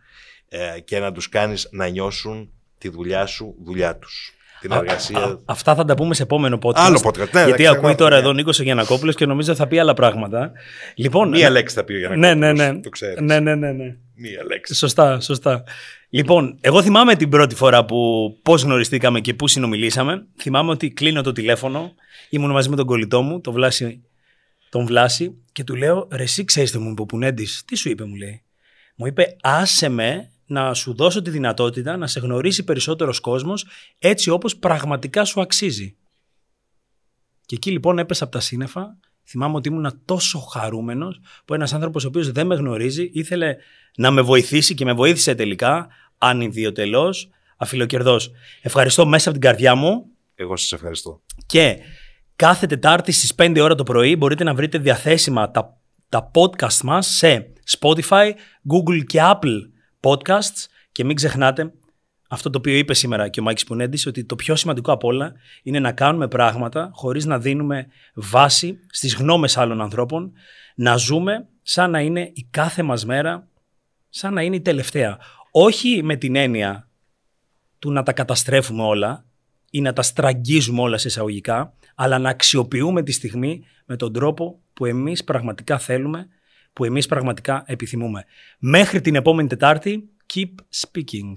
ε, και να τους κάνεις να νιώσουν τη δουλειά σου δουλειά τους. Την εργασία. αυτά θα τα πούμε σε επόμενο podcast. Άλλο podcast. Ναι, γιατί ακούει τώρα ναι. εδώ Νίκος Γιανακόπουλος και νομίζω θα πει άλλα πράγματα. Λοιπόν, Μία ναι, λέξη θα πει ο Γιανακόπουλος. Ναι, ναι, ναι. Το ξέρεις. Ναι, ναι, ναι, ναι. Μία λέξη. Σωστά, σωστά. Λοιπόν, εγώ θυμάμαι την πρώτη φορά που πώς γνωριστήκαμε και πού συνομιλήσαμε. Θυμάμαι ότι κλείνω το τηλέφωνο, ήμουν μαζί με τον κολλητό μου, τον Βλάση, τον Βλάση και του λέω: Ρε, εσύ ξέρεις το μου είπε ο Πουνέντης; Τι σου είπε, μου λέει. Μου είπε: Άσε με να σου δώσω τη δυνατότητα να σε γνωρίσει περισσότερος κόσμος έτσι όπως πραγματικά σου αξίζει. Και εκεί λοιπόν έπεσα από τα σύννεφα. Θυμάμαι ότι ήμουν τόσο χαρούμενος που ένας άνθρωπος ο οποίος δεν με γνωρίζει ήθελε να με βοηθήσει και με βοήθησε τελικά, ανιδιοτελώ, αφιλοκερδός. Ευχαριστώ μέσα από την καρδιά μου. Εγώ σας ευχαριστώ. Και κάθε Τετάρτη στις 5 ώρα το πρωί μπορείτε να βρείτε διαθέσιμα τα, τα podcast μας σε Spotify, Google και Apple Podcasts και μην ξεχνάτε αυτό το οποίο είπε σήμερα και ο Μάκης Πουνέντης ότι το πιο σημαντικό απ' όλα είναι να κάνουμε πράγματα χωρίς να δίνουμε βάση στις γνώμες άλλων ανθρώπων, να ζούμε σαν να είναι η κάθε μας μέρα σαν να είναι η τελευταία. Όχι με την έννοια του να τα καταστρέφουμε όλα ή να τα στραγγίζουμε όλα σε εισαγωγικά, αλλά να αξιοποιούμε τη στιγμή με τον τρόπο που εμείς πραγματικά θέλουμε, που εμείς πραγματικά επιθυμούμε. Μέχρι την επόμενη Τετάρτη, keep speaking.